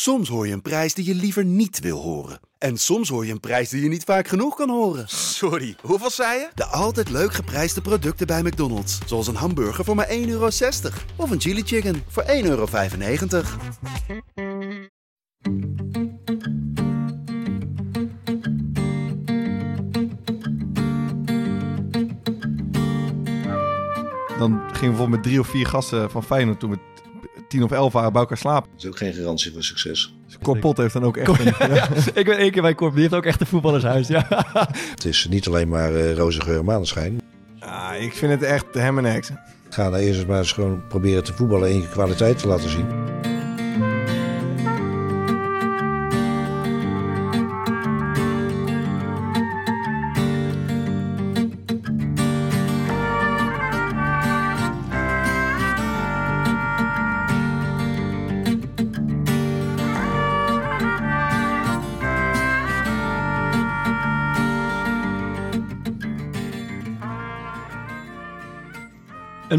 Soms hoor je een prijs die je liever niet wil horen. En soms hoor je een prijs die je niet vaak genoeg kan horen. Sorry, hoeveel zei je? De altijd leuk geprijsde producten bij McDonald's. Zoals een hamburger voor maar 1,60 euro. Of een chili chicken voor 1,95 euro. Dan gingen we bijvoorbeeld met drie of vier gasten van Feyenoord toen we tien of elf waren bij elkaar slapen. Dat is ook geen garantie voor succes. Dus Corpot heeft dan ook echt... Een, ja. Ik ben één keer bij Corp, die heeft ook echt een voetballershuis. Ja. Het is niet alleen maar eh roze geur en maneschijn. Ja, ik vind het echt hem en heks. Ga nou eerst eens maar eens gewoon proberen te voetballen en je kwaliteit te laten zien.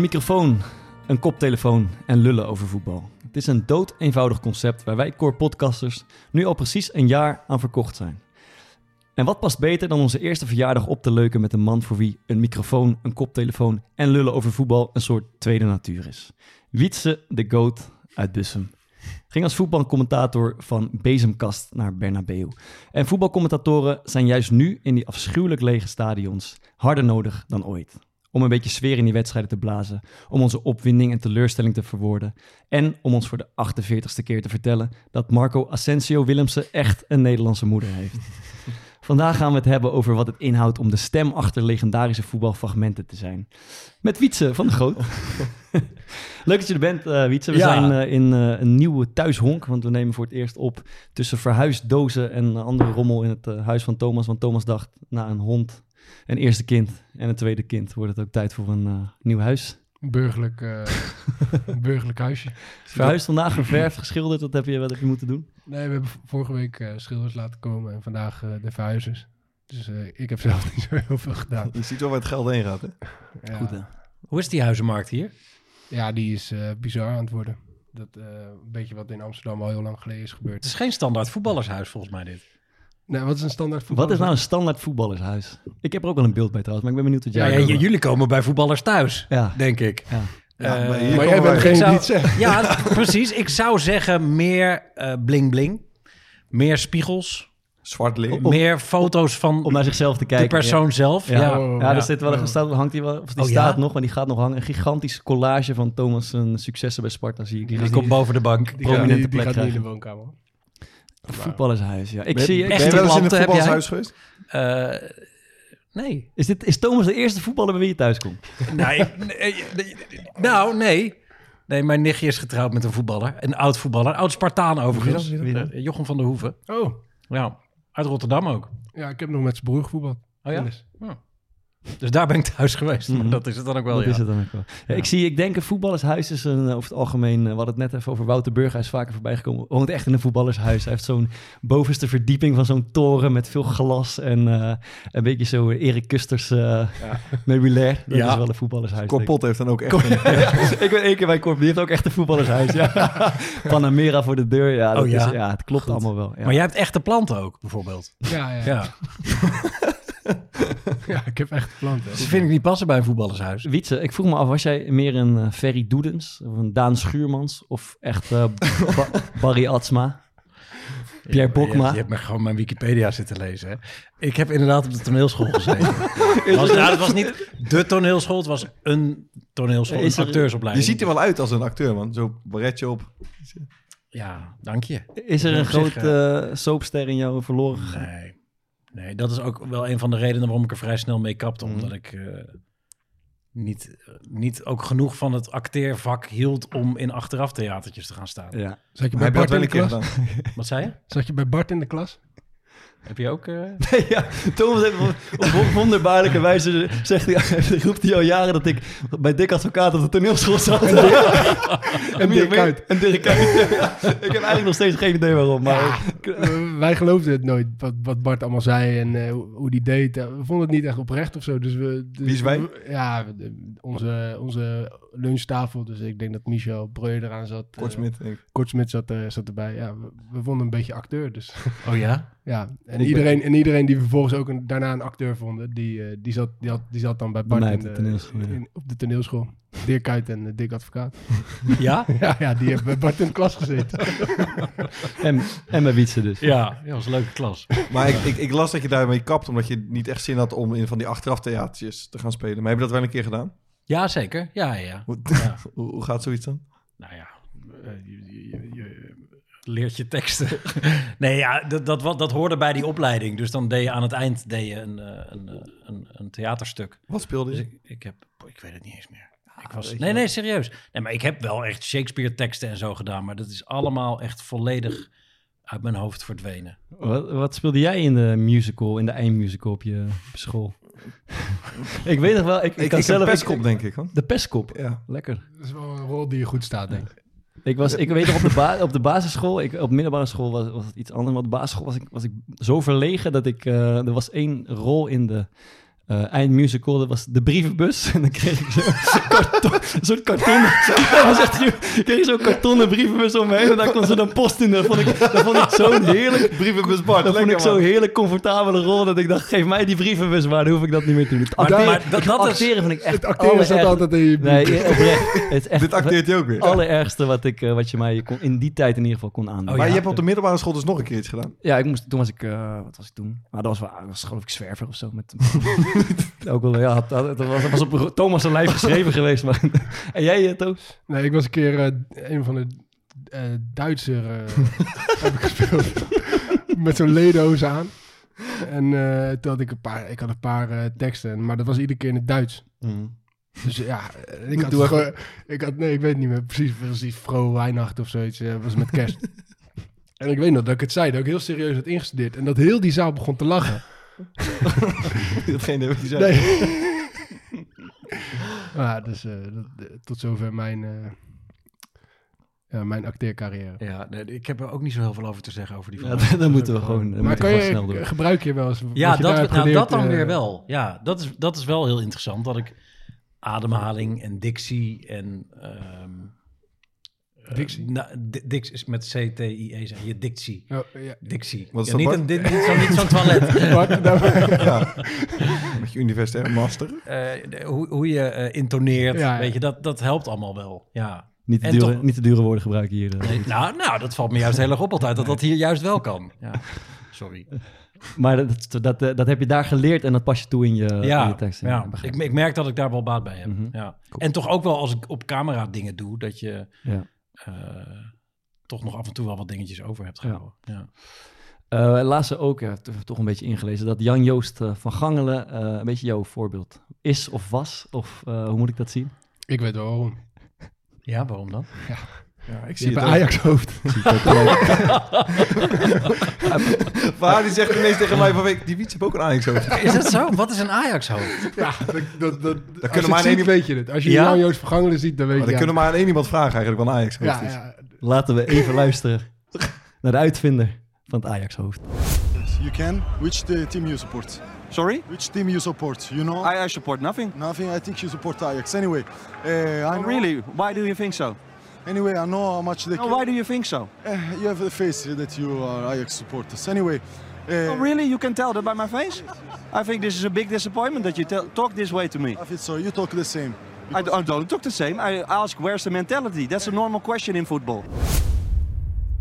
Microfoon, een koptelefoon en lullen over voetbal. Het is een dood eenvoudig concept waar wij core podcasters nu al precies een jaar aan verkocht zijn. En wat past beter dan onze eerste verjaardag op te leuken met een man voor wie een microfoon, een koptelefoon en lullen over voetbal een soort tweede natuur is. Wietse de Goat uit Bussum. Ging als voetbalcommentator van Bezemkast naar Bernabeu. En voetbalcommentatoren zijn juist nu in die afschuwelijk lege stadions harder nodig dan ooit. Om een beetje sfeer in die wedstrijden te blazen. Om onze opwinding en teleurstelling te verwoorden. En om ons voor de 48ste keer te vertellen dat Marco Asensio Willemsen echt een Nederlandse moeder heeft. Vandaag gaan we het hebben over wat het inhoudt om de stem achter legendarische voetbalfragmenten te zijn. Met Wietse van de Groot. Leuk dat je er bent, eh Wietse. We Ja. zijn eh, in eh, een nieuwe thuishonk, want we nemen voor het eerst op tussen verhuisdozen en andere rommel in het huis van Thomas. Want Thomas dacht, na een hond, een eerste kind en een tweede kind, wordt het ook tijd voor een eh, nieuw huis. Burgerlijk, eh, een burgerlijk huisje. Verhuisd vandaag, geverfd, geschilderd, wat heb je, wat heb je moeten doen? Nee, we hebben vorige week eh, schilders laten komen en vandaag eh, de verhuizers. Dus eh, ik heb zelf niet zo heel veel gedaan. Je ziet wel waar het geld heen gaat, hè? Ja, Goed hè? Hoe is die huizenmarkt hier? ja die is eh, bizar aan het worden. Dat eh, een beetje wat in Amsterdam al heel lang geleden is Het gebeurd. is geen standaard voetballershuis volgens mij dit. Nee, wat is een standaard voetbal? Wat is nou een standaard voetballershuis? Ik heb er ook wel een beeld bij trouwens, maar ik ben benieuwd wat Ja, jij... ja, jullie komen bij voetballers thuis, Ja. denk ik. Ja. Ja, Eh, maar hier Maar jij bent degene zou-. Ja, precies. Ik zou zeggen meer eh, bling bling. Meer spiegels. Zwart licht. meer foto's van Om naar zichzelf te de kijken. persoon zelf. Ja, Ja. Oh, ja, ja. er zit wel een Oh. staat, hangt die wel, of die Oh, staat ja? nog, maar die gaat nog hangen. Een gigantische collage van Thomas' successen bij Sparta zie ik. Die, Die komt boven de bank. Die, prominente gaat, die, die plek gaat niet in de woonkamer. Voetballershuis, ja. Ik Ben, zie, ben ik je wel eens in jij? voetbalshuis geweest? Eh, nee. is, dit, is Thomas de eerste voetballer bij wie je thuis komt? nee, nee, nee, Nou, nee. Nee, mijn nichtje is getrouwd met een voetballer. Een oud voetballer. Oud Spartaan overigens. Wie? Eh, Jochem van der Hoeven. Oh, Ja, uit Rotterdam ook. ja, ik heb nog met zijn broer gevoetbald. Oh ja? Dus daar ben ik thuis geweest. Mhm. Maar dat is het dan ook wel, dat ja. is het dan ook wel. Ja, Ik zie, ik denk een voetballershuis is een, eh, over het algemeen, eh, we hadden het net even over Wouter Burg, hij is vaker voorbij gekomen, woont echt in een voetballershuis. Hij heeft zo'n bovenste verdieping van zo'n toren met veel glas en eh, een beetje zo Erik Kusters eh meubilair. Dat Ja. is wel een voetballershuis. Corpot heeft dan ook echt een... ik ben één keer bij Corp, die heeft ook echt een voetballershuis. Ja. Panamera voor de deur. Ja, dat Oh, ja? Is, ja het klopt allemaal wel. Ja. Maar jij hebt echte planten ook, bijvoorbeeld. Ja, ja. Ja. Ik heb echt planten. Dat vind ik niet passen bij een voetballershuis. Wietse, ik vroeg me af, was jij meer een eh, Ferry Doedens of een Daan Schuurmans of echt eh, Ba- Barry Atsma? Pierre Bokma? je hebt me gewoon mijn Wikipedia zitten lezen. Hè? Ik heb inderdaad op de toneelschool gezeten. was, nou, het was niet de toneelschool, het was een toneelschool, Is een er- Je acteursopleiding. ziet er wel uit als een acteur, man. Zo baretje op. Ja, dank je. Is er een groot eh, soapster in jou verloren gegaan? Nee. Nee, dat is ook wel een van de redenen waarom ik er vrij snel mee kapte. Mhm. Omdat ik eh, niet, eh, niet ook genoeg van het acteervak hield om in achteraf theatertjes te gaan staan. Ja. Zat je bij Bart in de klas? Wat zei je? Zat je bij Bart in de klas? Heb je ook... eh, Nee, ja, Thomas heeft op, op wonderbaarlijke wijze zegt hij, roept hij al jaren dat ik bij Dick Advocaat op de toneelschool zat. En Dirk Kuyt. En Dirk Kuyt. Ja. Ik heb eigenlijk nog steeds geen idee waarom, maar wij geloofden het nooit, wat, wat Bart allemaal zei en eh, hoe, die deed. Eh, we vonden het niet echt oprecht of zo. Dus we, dus Wie is wij? we- ja, onze, onze lunchtafel. Dus ik denk dat Michel Breu eraan zat. Kortsmit, denk ik. Kortsmit zat, eh, zat erbij. Ja, we, we vonden een beetje acteur. Dus Oh ja? ja, en iedereen, en iedereen die vervolgens ook een, daarna een acteur vonden, die, eh, die, zat, die, had, die zat dan bij Bart in de de- toneelschool, ja. in- op de toneelschool. Dirk Kuyt en eh, Dick Advocaat. Ja? ja, ja, die hebben bij Bart in de klas gezeten. En, en bij Wietse dus. Ja, dat was een leuke klas. Maar ik, ik, ik las dat je daarmee kapt, omdat je niet echt zin had om in van die achteraf theatertjes te gaan spelen. Maar heb je dat wel een keer gedaan? Ja, zeker. Ja, ja. Hoe, ja. hoe, hoe gaat zoiets dan? Nou ja, eh, je, je- je- je leert je teksten. nee, ja, dat, dat, wat- dat hoorde bij die opleiding. Dus dan deed je aan het eind deed je een, eh, een, eh, een, een theaterstuk. Wat speelde Dus je? ik, ik heb, ik weet het niet eens meer. Ik weet was, nee, nee, serieus. Nee, maar ik heb wel echt Shakespeare teksten en zo gedaan. Maar dat is allemaal echt volledig uit mijn hoofd verdwenen. Wat, wat speelde jij in de musical, in de eindmusical op je, op school? ik weet nog wel, ik, ik, Ik, kan ik zelf... ik- pestkop, denk ik. Hoor. De pestkop. Ja. Lekker. Dat is wel een rol die je goed staat, denk ik. Ik, was, ik weet nog op de, op de basisschool, ik, op middelbare school was, was het iets anders. Maar op de basisschool was ik, was ik zo verlegen dat ik... eh, er was één rol in de eh, eindmusical, dat was de brievenbus. En dan kreeg ik zo'n karton, een soort karton. Dat was echt, ik kreeg zo'n kartonnen brievenbus om me heen. En daar kon ze dan post in. Dat vond ik, dat vond ik zo heerlijk. Brievenbus Bart, Dat vond ik zo'n heerlijk comfortabele rol. Dat ik dacht, geef mij die brievenbus maar. Dan hoef ik dat niet meer te doen. Het acteren, maar dat- dat is- acteren vind ik echt Het acteren allerergste- altijd in je Nee, oprecht. Het is echt Dit acteert je ook weer. het allerergste wat, ik, eh, wat je mij kon, in die tijd in ieder geval kon aandoen. Oh, maar ja. je hebt op de middelbare school dus nog een keer iets gedaan. Ja, ik moest, toen was ik, eh, wat was ik toen? Maar dat was, wel, dat was geloof ik zwerver of zo. Met, ook wel, ja, dat was, dat was op Thomas' zijn lijf geschreven geweest. Maar, en jij, eh, Toos? Nee, ik was een keer eh, een van de eh Duitser eh, heb ik gespeeld. Met zo'n ledenhoos aan. En eh, toen had ik een paar, ik had een paar teksten, maar dat was iedere keer in het Duits. Dus ja, ik had, gewoon- ik had, nee, ik weet niet meer precies, precies Vrouw Weihnacht of zoiets, eh, was met kerst. en ik weet nog dat ik het zei, dat ik heel serieus had ingestudeerd en dat heel die zaal begon te lachen. Datgene wat je zei. Nee. ja, dus eh, dat, eh, tot zover mijn, eh, ja, mijn acteercarrière. Ja, nee, ik heb er ook niet zo heel veel over te zeggen over die Ja, dan moeten we gewoon, dan maar kan je, gewoon snel door. gebruik je wel eens Ja, dat, nou, geleerd, dat dan weer wel. Ja, dat is, dat is wel heel interessant. Dat ik ademhaling en dictie en... ehm, eh, Dictie? nou, di- dic- is met C-T-I-E zijn. Je dictie. Oh, ja. Dictie. Wat is Ja, dat, niet, Bart? een, dit, niet, zo, niet zo'n toilet. Bart, Ja. Met je universitair master. Eh, de- hoe, hoe je eh, intoneert, Ja, ja. weet je, dat, dat helpt allemaal wel. Ja. Niet te, dure, toch- niet te dure woorden gebruiken hier. eh. Nee, nou, nou, dat valt me juist heel erg op altijd, dat dat hier juist wel kan. Ja. Sorry. Maar dat, dat, dat heb je daar geleerd en dat pas je toe in je, in ja, je tekst. ja. Ik, ik merk dat ik daar wel baat bij heb. Mhm. ja. En toch ook wel als ik op camera dingen doe, dat je Ja. Eh, toch nog af en toe wel wat dingetjes over hebt gehouden. Ja. Eh laatst ook, ja, to- toch een beetje ingelezen, dat Jan-Joost eh, van Gangelen eh, een beetje jouw voorbeeld is of was. Of eh, hoe moet ik dat zien? ik weet wel waarom. ja, waarom dan? Ja, ik Je zie bij. Ajax hoofd. Maar die zegt ineens tegen mij van week, die Wiets heeft ook een Ajax hoofd. Is dat zo? Wat is een Ajax-hoofd? Ja, dat, dat, dat, als kunnen je maar één ziet, weet je het. Als je Ja? Joost Vergangelen ziet, dan weet Maar je dan kunnen we maar aan één iemand vragen eigenlijk wat een Ajax hoofd ja, is. ja, Laten we even luisteren naar de uitvinder van het Ajax-hoofd. You can. Which the team you support? Sorry? Which team you support? You know? I, I support nothing. Nothing. I think you support Ajax. Anyway, uh, I Oh, really? Why do you think so? Anyway, I know how much they. No, why do you think so? Uh, you have the face that you are Ajax supporters. Anyway. Uh, Oh, really? You can tell that by my face? I think this is a big disappointment that you tell, talk this way to me. I think so. You talk the same. I don't talk the same. I ask where's the mentality. That's a normal question in football.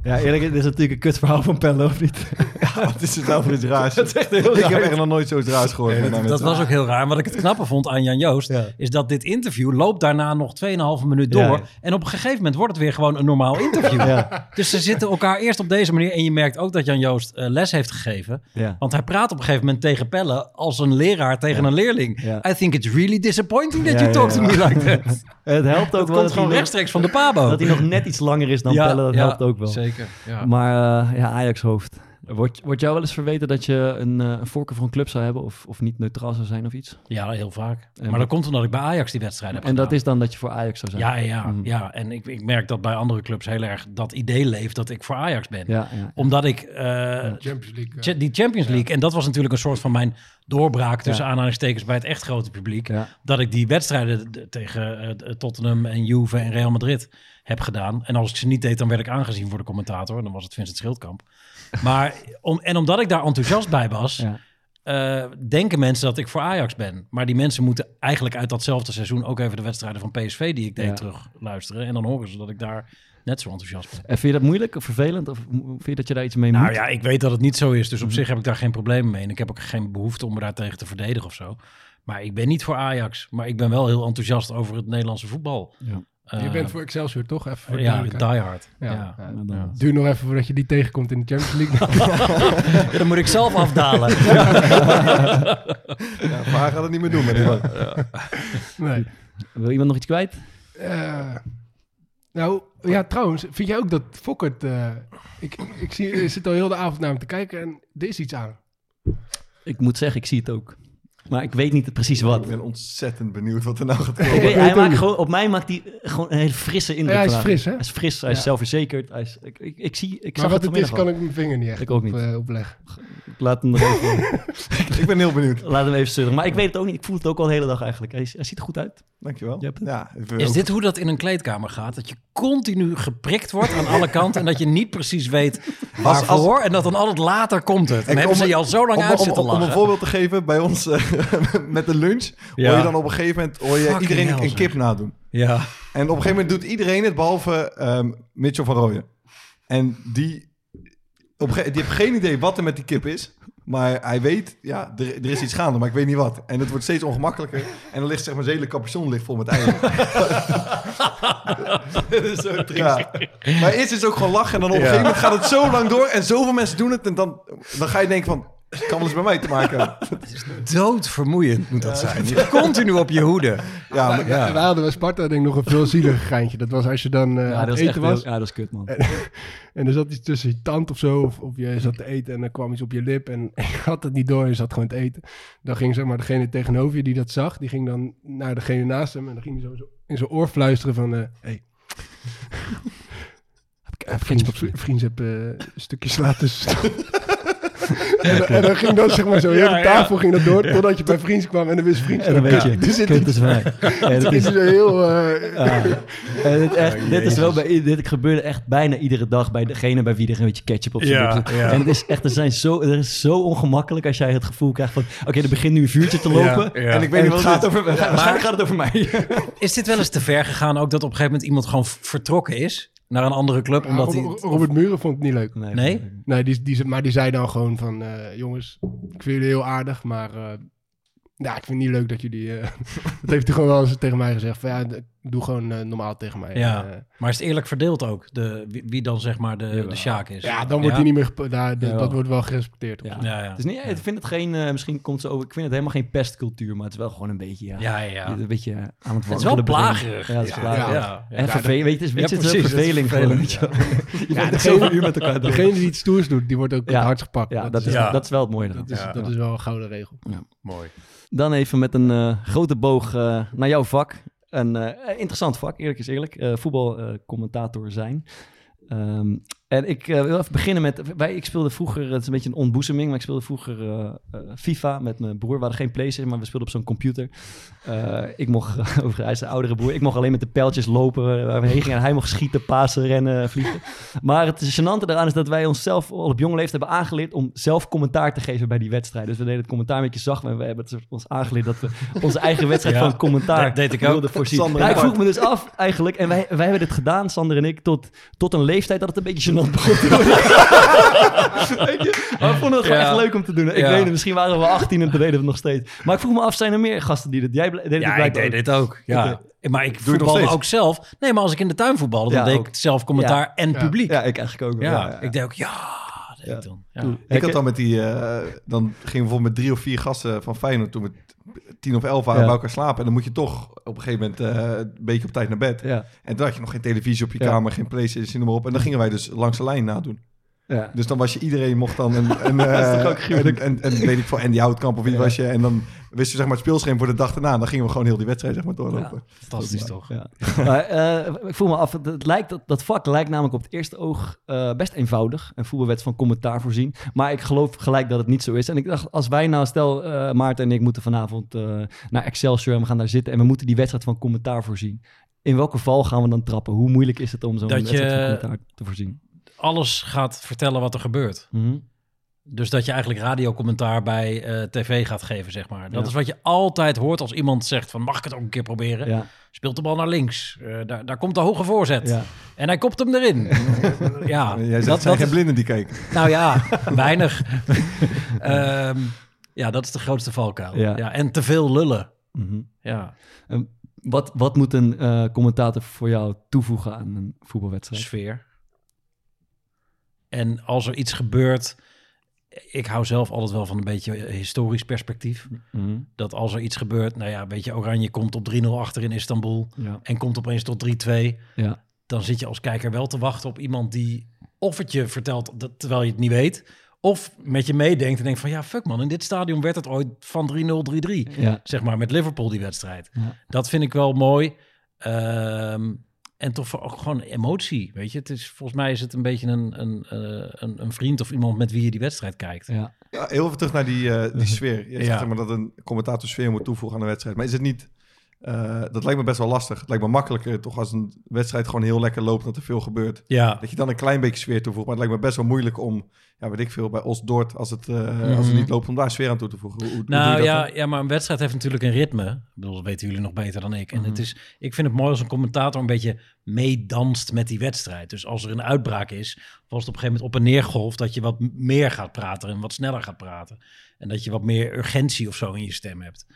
Ja, eerlijk, dit is natuurlijk een kutverhaal van Pelle, of niet? Wat is het nou voor iets raars? Dat is echt heel ik raar. heb echt nog nooit zoiets raars gehoord. Nee, dat, dat was ook heel raar. Wat ik het knappe vond aan Jan Joost, Ja. is dat dit interview loopt daarna nog 2,5 minuut door. Ja, ja. En op een gegeven moment wordt het weer gewoon een normaal interview. Ja. Dus ze zitten elkaar eerst op deze manier. En je merkt ook dat Jan Joost eh, les heeft gegeven. Ja. Want hij praat op een gegeven moment tegen Pelle als een leraar tegen een leerling. Ja. I think it's really disappointing that Ja, you ja, talk ja. to me like that. Het helpt ook Dat wel komt dat hij, gewoon nog, rechtstreeks van de Pabo. dat hij nog net iets langer is dan Pelle, dat helpt ook wel. Zeker. Ja. Maar eh, ja, Ajax-hoofd. Wordt, wordt jou wel eens verweten dat je een, eh, een voorkeur voor een club zou hebben of, of niet neutraal zou zijn of iets? Ja, heel vaak. En maar dat komt omdat ik bij Ajax die wedstrijd heb En dat is dan dat je voor Ajax zou zijn? Ja, ja, Mhm. ja. En ik, ik merk dat bij andere clubs heel erg dat idee leeft dat ik voor Ajax ben. Ja, ja. Omdat ik eh, Champions League. cha- die Champions League, en dat was natuurlijk een soort van mijn doorbraak tussen Ja. aanhalingstekens bij het echt grote publiek. Ja. Dat ik die wedstrijden tegen eh, Tottenham en Juve en Real Madrid heb gedaan. En als ik ze niet deed, dan werd ik aangezien voor de commentator. Dan was het Vincent Schildkamp. Maar om, en omdat ik daar enthousiast bij was, Ja. eh, denken mensen dat ik voor Ajax ben. Maar die mensen moeten eigenlijk uit datzelfde seizoen ook even de wedstrijden van PSV die ik deed Ja. terug luisteren. En dan horen ze dat ik daar net zo enthousiast ben. En vind je dat moeilijk of vervelend? Of vind je dat je daar iets mee Nou moet? ja, ik weet dat het niet zo is. Mhm. Dus op zich heb ik daar geen probleem mee. En ik heb ook geen behoefte om me daar tegen te verdedigen of zo. Maar ik ben niet voor Ajax. Maar ik ben wel heel enthousiast over het Nederlandse voetbal. Ja. Eh, je bent voor Excelsior toch? Even voor ja, duidelijkheid. die hard. Ja, Ja. Duur nog even voordat je die tegenkomt in de Champions League. Ja, dan moet ik zelf afdalen. Ja, maar gaat het niet meer doen met die man. nee. Wil iemand nog iets kwijt? Eh, nou, ja, trouwens, vind jij ook dat Fokkert... eh, ik, ik, zie, ik zit al heel de avond naar hem te kijken en er is iets aan. Ik moet zeggen, ik zie het ook. Maar ik weet niet precies wat. Ik ben ontzettend benieuwd wat er nou gaat komen. weet- hij maakt gewoon, op mij maakt hij gewoon een hele frisse indruk. Ja, hij is vandaag. fris, hè? Hij is fris, hij is Ja. zelfverzekerd. Hij is, ik, ik, ik zie, ik maar zag wat het het is, kan al. ik mijn vinger niet echt Ik ook op, niet. eh, opleggen. Ik laat hem nog even, ik ben heel benieuwd. laat hem even surren. Maar ik weet het ook niet. Ik voel het ook al de hele dag eigenlijk. Hij, ziet er goed uit. Dankjewel. Ja, Is ook- dit hoe dat in een kleedkamer gaat? Dat je continu geprikt wordt aan alle kanten... en dat je niet precies weet waarvoor... en dat dan altijd later komt het. En hebben om- ze je al zo lang om, uit om, zitten om, om een voorbeeld te geven, bij ons eh, met de lunch Ja. hoor je dan op een gegeven moment hoor je Fucking iedereen hell, een zeg. kip nadoen. Ja. En op een gegeven moment doet iedereen het, behalve ehm, Mitchell van Rooyen. En die, op die heeft geen idee wat er met die kip is. Maar hij weet, ja, er, er is iets gaande, maar ik weet niet wat. En het wordt steeds ongemakkelijker. En dan ligt zeg maar zijn hele capuchon ligt vol met eieren. Dat is zo Ja. Maar eerst is het ook gewoon lachen. En dan op een gegeven moment gaat het zo lang door. En zoveel mensen doen het. En dan, dan ga je denken van, het kan wel eens bij mij te maken hebben. Doodvermoeiend moet dat zijn. Je bent continu op je hoede. Ja, maar, Ja. Wij hadden bij Sparta denk ik nog een veel zieliger geintje. Dat was als je dan eh Ja, aan dat echt eten heel- was. ja, dat is kut, man. En er zat iets tussen je tand of zo. Of, of je zat te eten en er kwam iets op je lip. En je had het niet door en je zat gewoon te eten. Dan ging zeg maar degene tegenover je die dat zag. Die ging dan naar degene naast hem. En dan ging hij zo, in zijn oor fluisteren van... eh hey. Vriends, vriends heb eh, een stukje sla tussen. En, en dan ging dat zeg maar zo, heel de tafel ging dat door, totdat je bij vriends kwam en dan wist vriends... En dan weet je, er zit kut is mij. Ja, dat dit is, zo heel... eh, ja. En dit, echt, dit is wel bij, dit gebeurde echt bijna iedere dag bij degene bij wie er een beetje ketchup op zijn Ja, zit. ja. En het is echt, er zijn zo, er is zo ongemakkelijk als jij het gevoel krijgt van, oké, er begint nu een vuurtje te lopen. Ja, ja. En ik weet En niet het wat gaat het over, waarschijnlijk gaat het over mij. Is dit wel eens te ver gegaan ook dat op een gegeven moment iemand gewoon vertrokken is naar een andere club? ja, Omdat Robert, hij... Robert Muren vond het niet leuk. Nee? Nee, die, die, maar die zei dan gewoon van... eh, jongens, ik vind jullie heel aardig, maar... eh, ja, ik vind het niet leuk dat jullie... eh, dat heeft hij gewoon wel eens tegen mij gezegd. Van, ja, doe gewoon eh, normaal tegen mij. Ja. En, eh, Maar is het eerlijk verdeeld ook? De, wie, wie dan zeg maar de, de Sjaak is? ja, dan wordt hij niet meer... Daar, de- dat wordt wel gerespecteerd. Ja. Ja, ja. Het is niet, ik vind het geen, eh, misschien komt zo over, ik vind het helemaal geen pestcultuur, maar het is wel gewoon een beetje, ja, Ja, een beetje aan het Het is wel plagerig. Ja, het is Ja, plagerig. ja, ja. En vervelend, weet je, het is, weet je, het is precies, wel het is verveling je bent er uur met elkaar. Degene die iets stoers doet, die wordt ook het hardst gepakt. Ja, dat is, Ja. dat is wel het mooie. dat is wel een gouden regel. Mooi. Dan even met een eh, grote boog eh, naar jouw vak. Een eh, interessant vak, eerlijk is eerlijk. Voetbalcommentator zijn. Ehm, en ik eh, wil even beginnen met... Wij, ik speelde vroeger, het is een beetje een ontboezeming... maar ik speelde vroeger eh, FIFA met mijn broer. We hadden geen Playstation, maar we speelden op zo'n computer. Ik mocht, over, hij is de oudere broer... ik mocht alleen met de pijltjes lopen waar we heen gingen... en hij mocht schieten, pasen, rennen, vliegen. Maar het gênante eraan is dat wij onszelf al op jonge leeftijd hebben aangeleerd... om zelf commentaar te geven bij die wedstrijd. Dus we deden het commentaar een beetje zacht... en we hebben het ons aangeleerd dat we onze eigen wedstrijd Ja, van commentaar dat deed ik ook. wilden voorzien. En ik vroeg me dus af eigenlijk... en wij, wij hebben dit gedaan, Sander en ik... tot, tot een leeftijd dat het een beetje begon te? Maar we vonden het gewoon Ja. echt leuk om te doen. Ik Ja. weet het, misschien waren we 18 en toen deden we het nog steeds. Maar ik vroeg me af, zijn er meer gasten die dit... Jij deed het Ja, ik deed ook. dit ook. Ja. Maar ik het nog voetbalde ook zelf. Nee, maar als ik in de tuin voetbalde, dan Ja, deed ik zelf commentaar Ja. en publiek. Ja, ik eigenlijk ook. wel. Ja, ja. ik deed ook ja. Ja. ik dan. Ja. Ik had dan met die, eh, dan gingen we bijvoorbeeld met drie of vier gasten van Feyenoord toen we tien of elf waren Ja. bij elkaar slapen. En dan moet je toch op een gegeven moment eh, een beetje op tijd naar bed. Ja. En toen had je nog geen televisie op je kamer, geen Playstation, noem maar op. En dan gingen wij dus langs de lijn nadoen. Ja. Dus dan was je iedereen mocht dan een... een Dat is toch ook gruwelijk? En, en, en weet ik veel, Andy Houtkamp of wie was je. En dan wist je zeg maar het speelschema voor de dag erna. Dan gingen we gewoon heel die wedstrijd zeg maar doorlopen. Fantastisch toch? Ja. maar, eh, ik voel me af, het, lijkt, dat, dat vak lijkt namelijk op het eerste oog eh, best eenvoudig. Een voetbalwet van commentaar voorzien. Maar ik geloof gelijk dat het niet zo is. En ik dacht, als wij nou, stel eh, Maarten en ik moeten vanavond eh, naar Excelsior en we gaan daar zitten en we moeten die wedstrijd van commentaar voorzien. In welke val gaan we dan trappen? Hoe moeilijk is het om zo'n Dat wedstrijd van commentaar te voorzien? Alles gaat vertellen wat er gebeurt. Mhm. Dus dat je eigenlijk radiocommentaar bij eh, tv gaat geven, zeg maar. Dat Ja. is wat je altijd hoort als iemand zegt van... mag ik het ook een keer proberen? Ja, Speelt de bal naar links. Eh, daar, daar komt de hoge voorzet. ja. En hij kopt hem erin. ja, Jij zegt, dat, zijn dat geen is, blinden die keken. nou ja, weinig. Ehm, ja, dat is de grootste valkuil. Ja. Ja. en te veel lullen. Mhm. Ja, Wat, wat moet een eh, commentator voor jou toevoegen aan een voetbalwedstrijd? sfeer. En als er iets gebeurt... Ik hou zelf altijd wel van een beetje historisch perspectief. Mhm. Dat als er iets gebeurt... Nou ja, weet je, Oranje komt op 3-0 achter in Istanbul... Ja. en komt opeens tot 3-2... Ja. dan zit je als kijker wel te wachten op iemand die of het je vertelt dat, terwijl je het niet weet, of met je meedenkt en denkt van ja, fuck man, in dit stadion werd het ooit van 3-0, 3-3. Ja. Zeg maar met Liverpool die wedstrijd. Dat vind ik wel mooi. Ehm, en toch voor- ook gewoon emotie, weet je. Het is, volgens mij is het een beetje een, een, eh, een, een vriend of iemand met wie je die wedstrijd kijkt. Ja. Ja, heel even terug naar die, eh, die sfeer. Je zegt Ja. zeg maar dat een commentator sfeer moet toevoegen aan de wedstrijd. Maar is het niet... eh, dat lijkt me best wel lastig. Het lijkt me makkelijker toch als een wedstrijd gewoon heel lekker loopt... dat er veel gebeurt. Ja, Dat je dan een klein beetje sfeer toevoegt. Maar het lijkt me best wel moeilijk om... Ja, weet ik veel, bij Osdorp, als het, eh, als het Mhm. niet loopt... om daar sfeer aan toe te voegen. Hoe, hoe doe je Nou ja, dan? ja, maar een wedstrijd heeft natuurlijk een ritme. Ik bedoel, dat weten jullie nog beter dan ik. En Mhm. het is, ik vind het mooi als een commentator een beetje meedanst met die wedstrijd. Dus als er een uitbraak is, of als het op een gegeven moment op en neer golft, dat je wat meer gaat praten en wat sneller gaat praten. En dat je wat meer urgentie of zo in je stem hebt.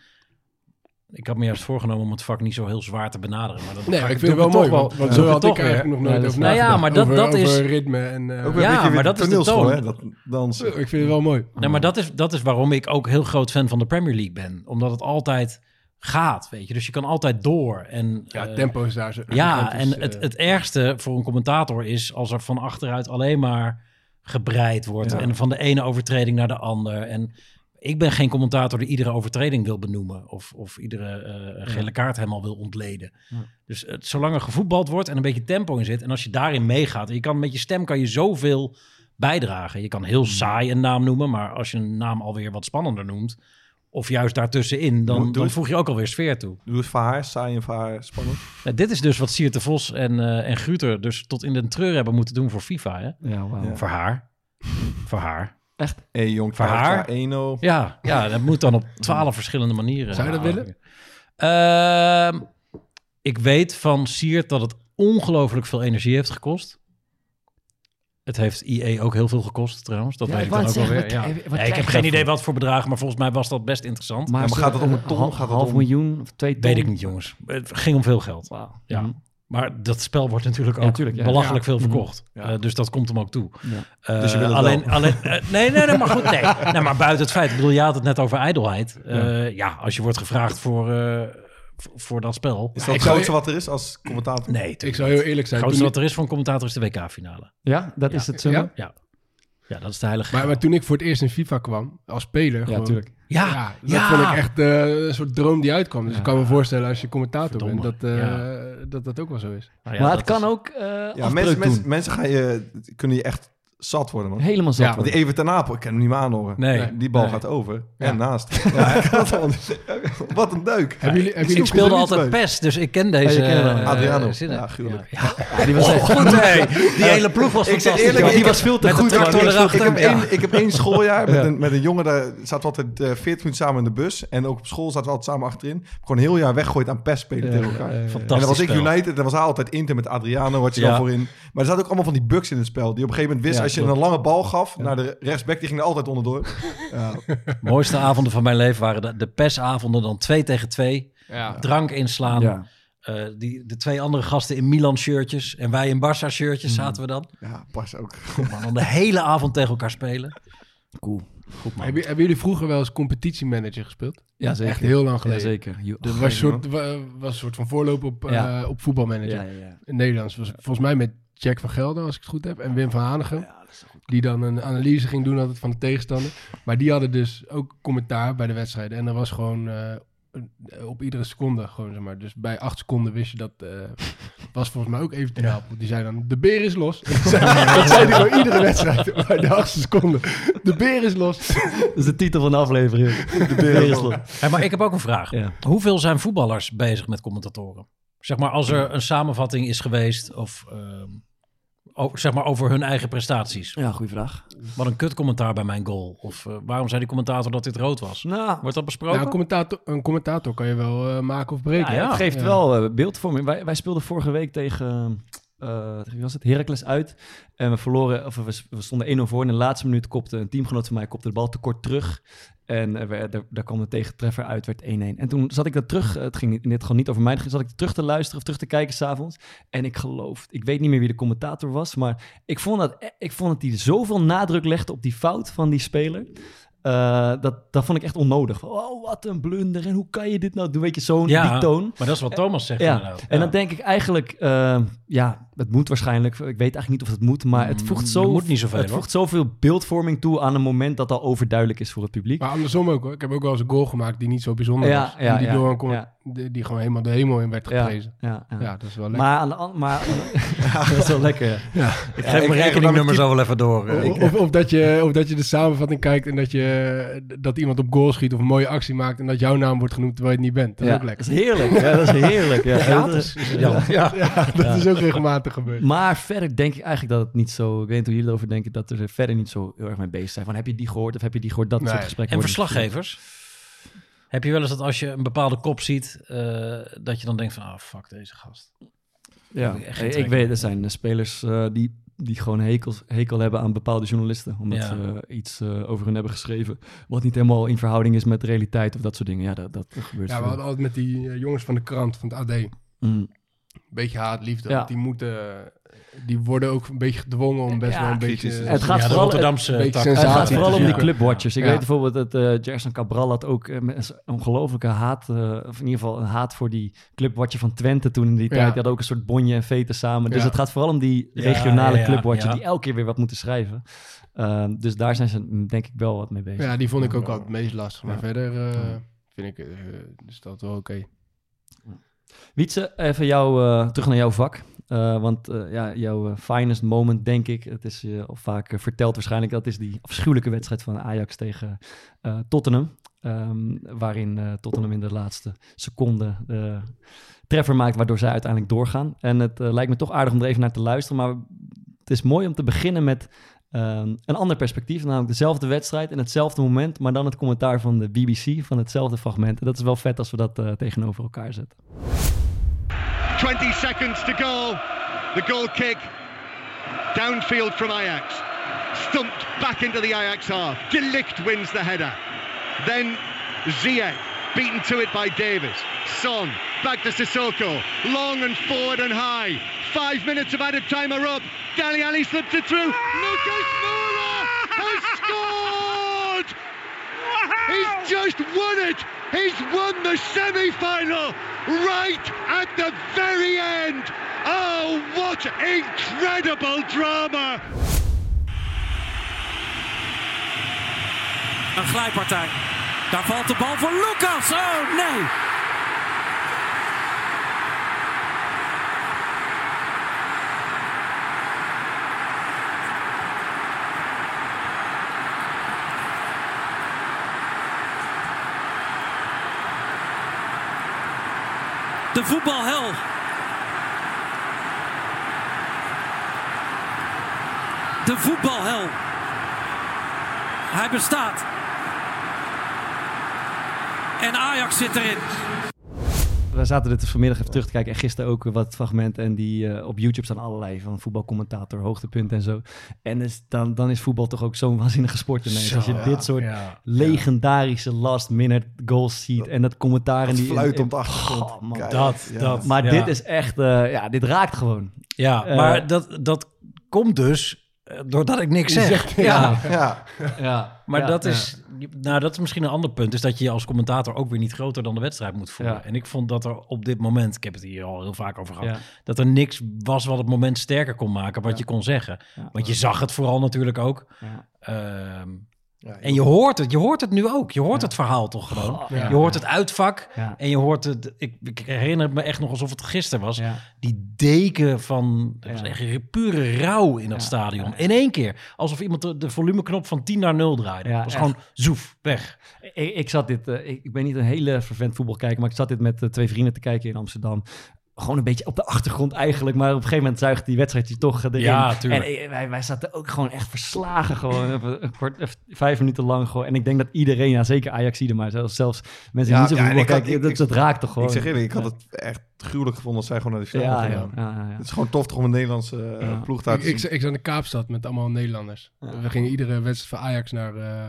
Ik had me juist voorgenomen om het vak niet zo heel zwaar te benaderen. Maar dat Nee, ik vind het wel mooi, want, zo had ik eigenlijk nog nooit over Nou ja, maar dat- Over- dat is- over ritme en... eh, Ook Ja, maar dat is de toon. hè? Dat dansen. ik vind het wel mooi. Nee, maar dat is, dat is waarom ik ook heel groot fan van de Premier League ben. Omdat het altijd gaat, weet je. Dus je kan altijd door. En, Ja, eh, tempo is daar zo... Ja, en het, eh, het ergste voor een commentator is als er van achteruit alleen maar gebreid wordt. Ja. En van de ene overtreding naar de ander. En ik ben geen commentator die iedere overtreding wil benoemen. Of, of iedere eh, gele kaart helemaal wil ontleden. Ja. Dus het, zolang er gevoetbald wordt en een beetje tempo in zit. En als je daarin meegaat. En je kan met je stem kan je zoveel bijdragen. Je kan heel saai een naam noemen. Maar als je een naam alweer wat spannender noemt. Of juist daartussenin. Dan, doe dan voeg je ook alweer sfeer toe. Doe het voor haar, saai en voor haar spannend. Nou, dit is dus wat Siert de Vos en, eh en Gruter dus tot in de treur hebben moeten doen voor FIFA. Hè? Ja. Voor haar. voor haar. Echt? Jong, Voor haar? 1-0. Ja, ja, dat moet dan op twaalf verschillende manieren. Zou je dat Nou, willen? ehm, ik weet van Siert dat het ongelooflijk veel energie heeft gekost. Het heeft IE ook heel veel gekost trouwens. Dat Ja, weet ik dan ook wel weer. zeggen, Ja. Nee, ik heb geen idee wat voor bedragen, maar volgens mij was dat best interessant. Maar, Ja, maar gaat het om een ton? Half, Gaat het half om- miljoen of twee ton? weet ik niet, jongens. Het ging om veel geld. Ja. Mhm. Maar dat spel wordt natuurlijk Ja, ook tuurlijk, ja. belachelijk Ja. veel verkocht. Ja. Eh, dus dat komt hem ook toe. Ja. Eh, Dus je wil het alleen, wel. alleen, eh, nee, nee, nee, maar goed, nee. nee. Maar buiten het feit, ik bedoel, je had het net over ijdelheid. Eh, ja. als je wordt gevraagd voor, eh, voor dat spel. Is dat ik het zou- grootste wat er is als commentator? Nee, Ik zou heel eerlijk zijn. Het grootste wat er is voor een commentator is de WK-finale. Ja, dat is het zo. Ja? Ja, Ja, dat is de heilige. Maar, maar toen ik voor het eerst in FIFA kwam, als speler... gewoon, tuurlijk. ja, Ja, dat ja. vond ik echt eh, een soort droom die uitkwam. Dus Ja. ik kan me voorstellen als je commentator Verdomme. bent, dat, eh, Ja. dat dat ook wel zo is. Nou ja, maar het kan is- ook eh Ja, mensen, mensen, mensen gaan je, kunnen je echt zat worden, man. Helemaal zat Ja, Want die worden. Even ten Apel, ik kan hem niet meer aanhoren. Nee. Die bal Nee. gaat over. Ja. En naast. Ja, Wat een duik. Hebben jullie, hebben Ik speelde altijd. PES, dus ik ken deze eh, Adriano. zinnen. Ja, gruwelijk. Ja. Ja, die was echt Goed. Die hele ploeg was Ik zeg fantastisch. eerlijk, die was veel te goed. Ik heb, één, ik heb één schooljaar met, Ja. een, met een jongen, daar zaten we altijd eh 40 minuten samen in de bus. En ook op school zaten we altijd samen achterin. Gewoon een heel jaar weggooid aan PES spelen tegen elkaar. En Fantastisch dan was ik. United, dan was hij altijd Inter met Adriano, wat je dan voorin. Maar er zaten ook allemaal van die bugs in het spel. Die op een gegeven moment wist, Ja, als je een lange bal gaf naar de rechtsback, die ging er altijd onderdoor. Ja, mooiste avonden van mijn leven waren de, de PES-avonden. Dan twee tegen twee. Ja. Drank inslaan. Ja. Eh, die, de twee andere gasten in Milan-shirtjes. En wij in Barça-shirtjes zaten we dan. ja pas ook. Maar dan de hele avond tegen elkaar spelen. Cool. Goed man. Hebben, hebben jullie vroeger wel eens competitiemanager gespeeld? Ja, zeker. Echt heel lang Ja, geleden. zeker. Jo- Dat was, een soort, wa- was een soort van voorloop op, eh, Ja. op voetbalmanager. Ja, ja, ja. In Nederlands was volgens mij met Jack van Gelder, als ik het goed heb, en Wim van Hanegem. Die dan een analyse ging doen altijd van de tegenstander. Maar die hadden dus ook commentaar bij de wedstrijden. En dat was gewoon eh, een- op iedere seconde gewoon, zeg maar. Dus bij acht seconden wist je dat... eh, was volgens mij ook even te helpen. Die zei dan, de beer is los. dat zei hij gewoon iedere wedstrijd bij de achtste seconde. De beer is los. Dat is de titel van de aflevering. De beer is los. Hey, maar ik heb ook een vraag. Ja. Hoeveel zijn voetballers bezig met commentatoren? Zeg maar als er een samenvatting is geweest of ehm, o- zeg maar over hun eigen prestaties. Ja, goede vraag. Wat een kut commentaar bij mijn goal. Of eh, waarom zei die commentator dat dit rood was? Nou, Wordt dat besproken? Nou, een, commentator, een commentator kan je wel eh, maken of breken. Ja, ja. het geeft Ja. wel eh, beeldvorming. Wij, wij speelden vorige week tegen, eh, tegen wie was het? Heracles uit. En we verloren, of we, we stonden 1-0 voor. In de laatste minuut kopte een teamgenoot van mij kopte de bal te kort terug. En eh, we- daar, daar kwam de tegentreffer uit, werd 1-1. En toen zat ik dat terug, eh, het ging in dit geval niet over mij, zat ik terug te luisteren of terug te kijken s'avonds. En ik geloof, ik weet niet meer wie de commentator was, maar ik vond dat, eh, ik vond dat hij zoveel nadruk legde op die fout van die speler. Eh, dat, dat vond ik echt onnodig. Van, Oh, wat een blunder. En hoe kan je dit nou doen? Weet je, zo'n ja, die toon. maar dat is wat Thomas zegt Ja, inderdaad. en Ja. dan denk ik eigenlijk, eh, ja, het moet waarschijnlijk. Ik weet eigenlijk niet of het moet, maar het voegt, Mm, zo, er moet niet zoveel, het hoor. voegt zoveel beeldvorming toe aan een moment dat al overduidelijk is voor het publiek. Maar andersom ook hoor. Ik heb ook wel eens een goal gemaakt die niet zo bijzonder Ja, was. ja, en die, ja, door een. Die, die gewoon helemaal de hemel in werd geprezen. ja, ja. Ja, dat is wel lekker. Maar aan de andere, maar dat is wel lekker. Ik geef mijn ik- al wel even door. eh. Of, of, of dat je, of dat je de samenvatting kijkt en dat, je, dat iemand op goal schiet of een mooie actie maakt en dat jouw naam wordt genoemd terwijl je het niet bent. Dat is Ja, ook lekker. Dat is heerlijk. Ja, dat is heerlijk. Ja. Gratis is. Ja. Ja, dat is ook regelmatig gebeurd. Maar verder denk ik eigenlijk dat het niet zo... Ik weet niet hoe jullie erover denken, dat er verder niet zo heel erg mee bezig zijn. Van, heb je die gehoord of heb je die gehoord? Dat Nee. soort gesprekken En verslaggevers? Heb je wel eens dat als je een bepaalde kop ziet, eh, dat je dan denkt van, ah, fuck deze gast. Ja, ik weet, er zijn eh, spelers eh, die, die gewoon hekel, hekel hebben aan bepaalde journalisten. Omdat Ja. ze iets eh, over hun hebben geschreven. Wat niet helemaal in verhouding is met de realiteit of dat soort dingen. Ja, dat, dat gebeurt Ja, we hadden altijd met die jongens van de krant, van het AD, een Mm. beetje haat, liefde. Ja. Die moeten, die worden ook een beetje gedwongen om best Ja, wel een beetje... Het gaat ja, vooral- Rotterdamse een beetje tak. Het gaat vooral om die clubwatchers. Ik Ja. weet bijvoorbeeld dat eh Gerson Cabral had ook eh, met een ongelofelijke haat, eh, of in ieder geval een haat voor die clubwatcher van Twente toen in die tijd. Ja. Die hadden ook een soort bonje en veten samen. Dus Ja. het gaat vooral om die regionale ja, ja, clubwatcher ja. die elke keer weer wat moeten schrijven. Ehm, dus daar zijn ze mm, denk ik wel wat mee bezig. Ja, die vond ik ook altijd het meest lastig. Maar Ja. verder eh, Ja. vind ik, eh, is dat wel oké. Wietse, even jou, eh, terug naar jouw vak. Eh, want eh, ja, jouw eh, finest moment, denk ik, het is je vaak verteld waarschijnlijk, dat is die afschuwelijke wedstrijd van Ajax tegen Tottenham. Ehm, waarin Tottenham in de laatste seconde de treffer maakt, waardoor zij uiteindelijk doorgaan. En het lijkt me toch aardig om er even naar te luisteren, maar het is mooi om te beginnen met ehm, een ander perspectief, namelijk dezelfde wedstrijd en hetzelfde moment, maar dan het commentaar van de BBC van hetzelfde fragment. En dat is wel vet als we dat tegenover elkaar zetten. 20 seconds to go. The goal kick downfield from Ajax. Stumped back into the Ajax half. Delict wins the header. Then Ziyech beaten to it by Davis. Son back to Sissoko. Long and forward and high. Five minutes of added time are up. Dali Ali slips it through. Lucas Moura has scored! He's just won it! He's won the semi-final right at the very end! Oh, what incredible drama! Een glijpartij. Daar valt de bal voor Lucas. Oh nee. De voetbalhel. De voetbalhel. Hij bestaat. En Ajax zit erin. We zaten dit vanmiddag even terug te kijken en gisteren ook wat fragmenten. En die eh, op YouTube staan allerlei van voetbalcommentator, hoogtepunten en zo. En dus dan, dan is voetbal toch ook zo'n waanzinnige sport ineens. Als je dit soort ja. legendarische last minute goals ziet en dat commentaar. en Dat die, fluit op de achtergrond. Oh, man. Dat, ja. dat. Maar ja. dit is echt, eh, ja, dit raakt gewoon. Ja, Eh, maar dat, dat komt dus eh, doordat ik niks zeg. Ja, Ja, Ja, maar ja, dat ja. is... nou, dat is misschien een ander punt. Is dat je je als commentator ook weer niet groter dan de wedstrijd moet voelen. Ja. En ik vond dat er op dit moment, ik heb het hier al heel vaak over gehad, Ja. dat er niks was wat het moment sterker kon maken, wat Ja. je kon zeggen. Ja. Want je zag het vooral natuurlijk ook. Ja. Ja, en je hoort het, je hoort het nu ook. Je hoort Ja. het verhaal toch gewoon. Oh, ja. Je hoort het uitvak en je hoort het. Ik, ik herinner me echt nog alsof het gisteren was. Die deken van het was echt pure rouw in dat stadion. In één keer. Alsof iemand de, de volumeknop van 10 naar 0 draaide. Het was echt. gewoon zoef, weg. Ik, ik zat dit, eh, ik, ik ben niet een hele vervent voetbalkijker, maar ik zat dit met eh, twee vrienden te kijken in Amsterdam. Gewoon een beetje op de achtergrond eigenlijk, maar op een gegeven moment zuigt die wedstrijd je toch erin. Ja, tuurlijk. En eh, wij, wij zaten ook gewoon echt verslagen, gewoon even een kort, even vijf minuten lang gewoon. En ik denk dat iedereen, ja zeker Ajaxide, maar zelfs, zelfs mensen die Ja, niet zo ja, voetbal ik kijken, ik- dat, ik- dat raakt toch gewoon. Ik zeg eerlijk, ik had het echt gruwelijk gevonden als zij gewoon naar de finale ja, ja, gingen. ja, ja, ja. Het is gewoon tof toch om een Nederlandse Ja. ploeg daar Ik, te ik, zien. ik zat in de Kaapstad met allemaal Nederlanders. Ja. We gingen iedere wedstrijd van Ajax naar, eh,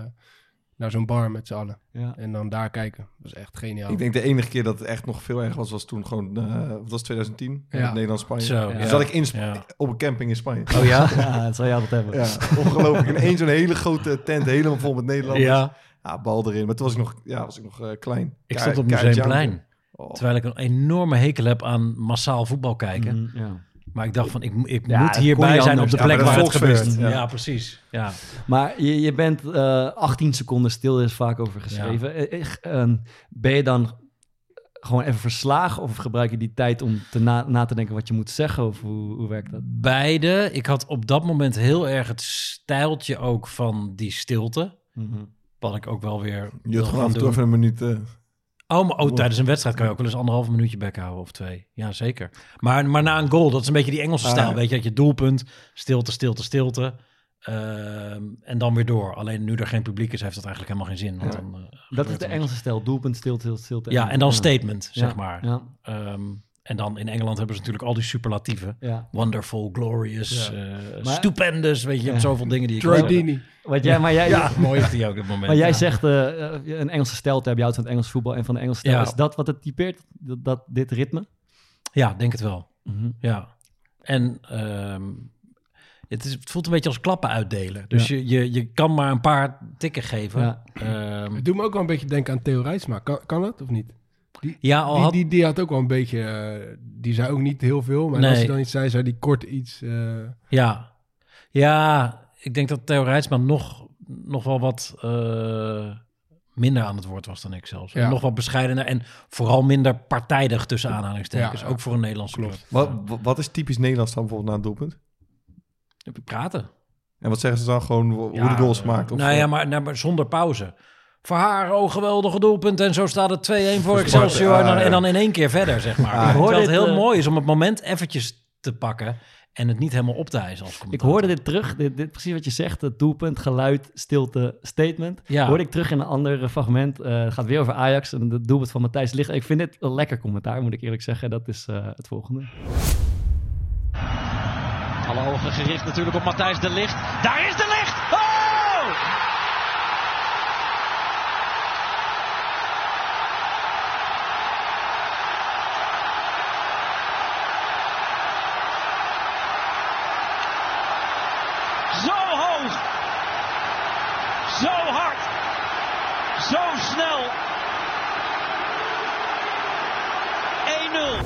naar zo'n bar met z'n allen. Ja. En dan daar kijken. Dat was echt geniaal. Ik denk de enige keer dat het echt nog veel erger was, was toen gewoon, eh wat was 2010? Ja. Nederland-Spanje. Zo, Toen ja. zat ik in Sp- Ja. op een camping in Spanje. Oh ja? ja, dat zou je altijd hebben. Ja, ongelooflijk. In één zo'n hele grote tent, helemaal vol met Nederlanders. Ja. Ja, bal erin. Maar toen was ik nog, ja, was ik nog eh, klein. ik Kei- stond op Museumplein. Oh. Terwijl ik een enorme hekel heb aan massaal voetbal kijken. Mhm, ja. Maar ik dacht van, ik, ik Ja, moet hierbij zijn op de Ja, plek de waar het gebeurt. Ja. ja. precies. Ja. Maar je, je bent eh 18 seconden stil, er is vaak over geschreven. Eh, eh, ehm, ben je dan gewoon even verslagen of gebruik je die tijd om te na, na te denken wat je moet zeggen? Of hoe, hoe werkt dat? Beide. Ik had op dat moment heel erg het stijltje ook van die stilte. Wat ik ook wel weer Je had gewoon gaan af en toe doen. even een minuut... eh, Oh, maar, oh, tijdens een wedstrijd kan je ook wel eens anderhalf minuutje bek houden of twee. Ja, zeker. Maar, maar na een goal, dat is een beetje die Engelse Ah, stijl. Weet je, dat je doelpunt, stilte, stilte, stilte. Ehm, en dan weer door. Alleen nu er geen publiek is, heeft dat eigenlijk helemaal geen zin. Want Ja. dan, eh, Dat is de. Engelse stijl. Doelpunt, stilte, stilte, stilte. Ja, en dan statement, zeg maar. Ja, Ehm, en dan in Engeland hebben ze natuurlijk al die superlatieven. ja. Wonderful, glorious, Ja. eh, Maar- stupendous. Weet je, je hebt Ja. zoveel dingen die je Troy kan zeggen. Deeney. Wat jij, maar jij, Ja, mooi is die ook op het moment. maar jij ja. zegt eh, eh, een Engelse stijl te hebben. Je houdt van het Engels voetbal en van de Engelse stijl. Ja. Is dat wat het typeert? Dat, dat, dit ritme? Ja, denk het wel. Ja. En ehm, het, is, het voelt een beetje als klappen uitdelen. Dus je, je, je kan maar een paar tikken geven. Ja. Ehm, Het doet me ook wel een beetje denken aan Theo Rijtsma. Kan, kan dat of niet? Die, ja, al die, had, die, die had ook wel een beetje... eh, die zei ook niet heel veel. Maar als hij dan iets zei, zei die kort iets... eh, ja. ja, ik denk dat Theo Rijtsma nog, nog wel wat eh, minder aan het woord was dan ik zelfs. Ja. nog wat bescheidener en vooral minder partijdig tussen aanhalingstekens. Ja, ja. Ook voor een Nederlandse club. wat, wat- wat is typisch Nederlands dan bijvoorbeeld na een doelpunt? Praten. En wat zeggen ze dan gewoon hoe Ja, de goals maakt? Of, nou ja, maar, nou, maar zonder pauze. Voor haar, oh geweldige doelpunt. En zo staat het 2-1 voor Excelsior. En dan, en dan in één keer verder, zeg maar. Ah, ik hoorde het dit, heel eh, mooi is om het moment eventjes te pakken... en het niet helemaal op te hijsen als Ik hoorde dit terug, dit, dit, precies wat je zegt, het doelpunt, geluid, stilte, statement. Ja. Hoorde ik terug in een ander fragment. eh, het gaat weer over Ajax en het doelpunt van Matthijs Ligt. Ik vind dit een lekker commentaar, moet ik eerlijk zeggen. Dat is eh, het volgende. Alle ogen gericht natuurlijk op Matthijs de Ligt. Daar is de Ligt! Oh! Zo hoog! Zo hard! Zo snel! 1-0!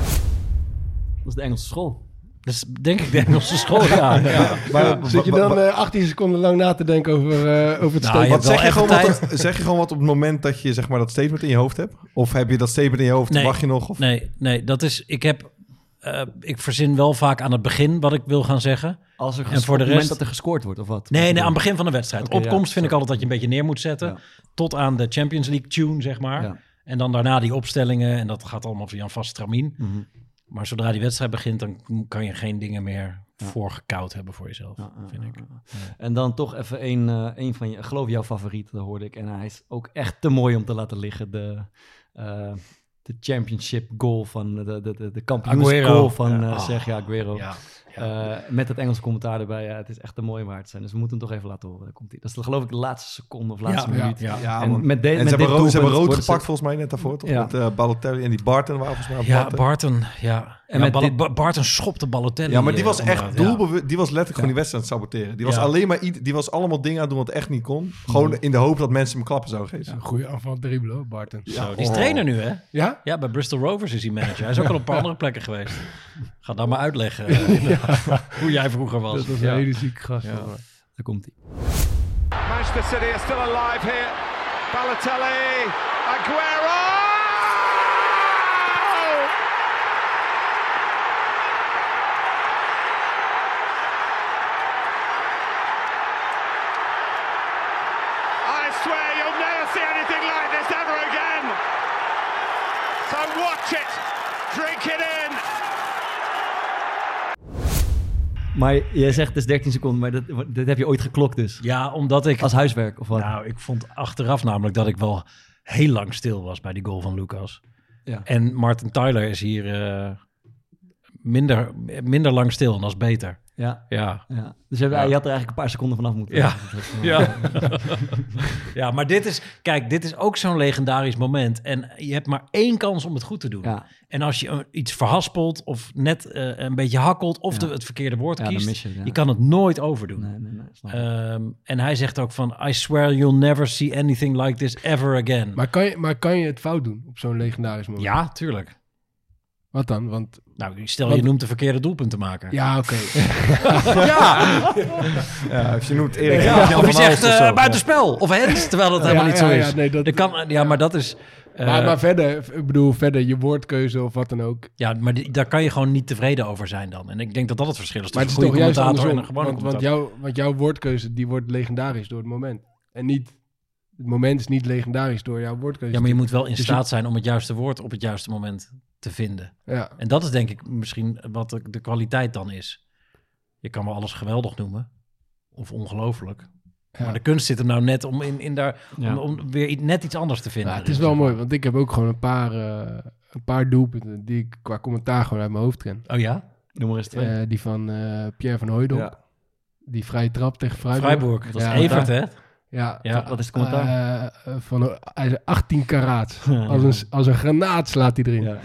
Dat is de Engelse school. Dat is denk ik de Engelse school, ja. ja. maar, Zit je dan eh, 18 seconden lang na te denken over, eh, over het Nou, statement? zeg, je gewoon wat, zeg je gewoon wat op het moment dat je zeg maar, dat statement in je hoofd hebt? Of heb je dat statement in je hoofd? Nee. Wacht je nog? Of... Nee, nee, dat is... Ik heb... eh, ik verzin wel vaak aan het begin wat ik wil gaan zeggen. Als er En voor de moment rest- dat er gescoord wordt, of wat? Nee, nee, aan het begin van de wedstrijd. Opkomst ja, vind ik altijd dat je een beetje neer moet zetten. Ja. Tot aan de Champions League tune, zeg maar. Ja. En dan daarna die opstellingen. En dat gaat allemaal via een vast stramien. Mhm. Maar zodra die wedstrijd begint, dan kan je geen dingen meer voorgekoud hebben voor jezelf, vind ik. En dan toch even een, eh, een van je, geloof jouw favorieten, hoorde ik. En hij is ook echt te mooi om te laten liggen. De, eh, de championship goal van de, de, de, de kampioensgoal van Ja. eh Ah. Sergio Aguero. Ja, Eh, met het Engelse commentaar erbij. Ja, het is echt een mooie waard zijn. Dus we moeten hem toch even laten horen. Daar komt hij. Dat is geloof ik de laatste seconde of laatste Ja, minuut. ja, Ja, en man. met, de, en met ze hebben, rood, ze hebben rood gepakt volgens mij net daarvoor, toch? Ja. Met eh, Balotelli en die Barton waren volgens mij Ja, Barton. Barton, ja. En met Bal- dit- Ba- Barton schopte Balotelli. Ja, maar die eh, was echt ja. doelbewust. Die was letterlijk gewoon die wedstrijd aan het saboteren. Die was Ja. alleen maar die was allemaal dingen aan het doen wat echt niet kon. Gewoon in de hoop dat mensen hem klappen zouden geven. Een goede aanval dribbelen, Barton. Zo, die is trainer nu, hè? Ja? Ja, bij Bristol Rovers is hij manager. Hij is ook al op een paar andere plekken geweest. Ga dan maar uitleggen eh, hoe jij vroeger was. Dat was Ja. een hele zieke gast. Ja. Daar komt hij. Manchester City are still alive here. Balotelli, Aguero! I swear you'll never see anything like this ever again. So watch it, Maar jij zegt het is 13 seconden, maar dat, dat heb je ooit geklokt dus. Ja, omdat ik... Als huiswerk of wat? Nou, ik vond achteraf namelijk dat ik wel heel lang stil was bij die goal van Lucas. Ja. En Martin Tyler is hier eh, minder, minder lang stil en dat is beter. Ja. Ja. ja. Dus je, je had er eigenlijk een paar seconden vanaf moeten Ja. Ja. ja, maar dit is, kijk, dit is ook zo'n legendarisch moment. En je hebt maar één kans om het goed te doen. Ja. En als je eh, iets verhaspelt of net eh, een beetje hakkelt of Ja. de, het verkeerde woord kiest, je het, ja. je kan het nooit overdoen. Nee, nee, nee, snap ik. Ehm, en hij zegt ook van, I swear you'll never see anything like this ever again. Maar kan, je, maar kan je het fout doen op zo'n legendarisch moment? ja, tuurlijk. Wat dan? Want Nou, stel Want- je noemt de verkeerde doelpunt te maken. ja, oké. ja. Ja, of je noemt Erik Ja, of je zegt eh, zo. buitenspel of hens, terwijl dat helemaal Ja, niet zo is. ja, nee, dat- Dat kan, ja, maar dat is... eh, maar, maar verder, ik bedoel, verder je woordkeuze of wat dan ook. Ja, maar die- daar kan je gewoon niet tevreden over zijn dan. En ik denk dat dat het verschil is Maar het is tussen toch een goede juist commentator en andersom. een gewone Want, want, jouw, want jouw woordkeuze die wordt legendarisch door het moment. En niet, het moment is niet legendarisch door jouw woordkeuze. Ja, maar je moet wel in Dus je- staat zijn om het juiste woord op het juiste moment te vinden. Ja, En dat is denk ik misschien wat de, de kwaliteit dan is. Je kan wel alles geweldig noemen. Of ongelooflijk. ja. Maar de kunst zit hem nou net om, in, in daar, Ja. om, om weer net iets anders te vinden. Ja, het is wel mooi, want ik heb ook gewoon een paar, eh, een paar doelpunten die ik qua commentaar gewoon uit mijn hoofd ken. Oh ja? Noem maar eens twee. Eh, die van eh, Pierre van Hooydonk. Ja. Die vrije trap tegen Freiburg. Freiburg. Dat was Ja, Evert, hè? Ja, Ja. Wat is het commentaar? Eh, van, hij is 18 karaat. Als een, als een granaat slaat hij erin. ja,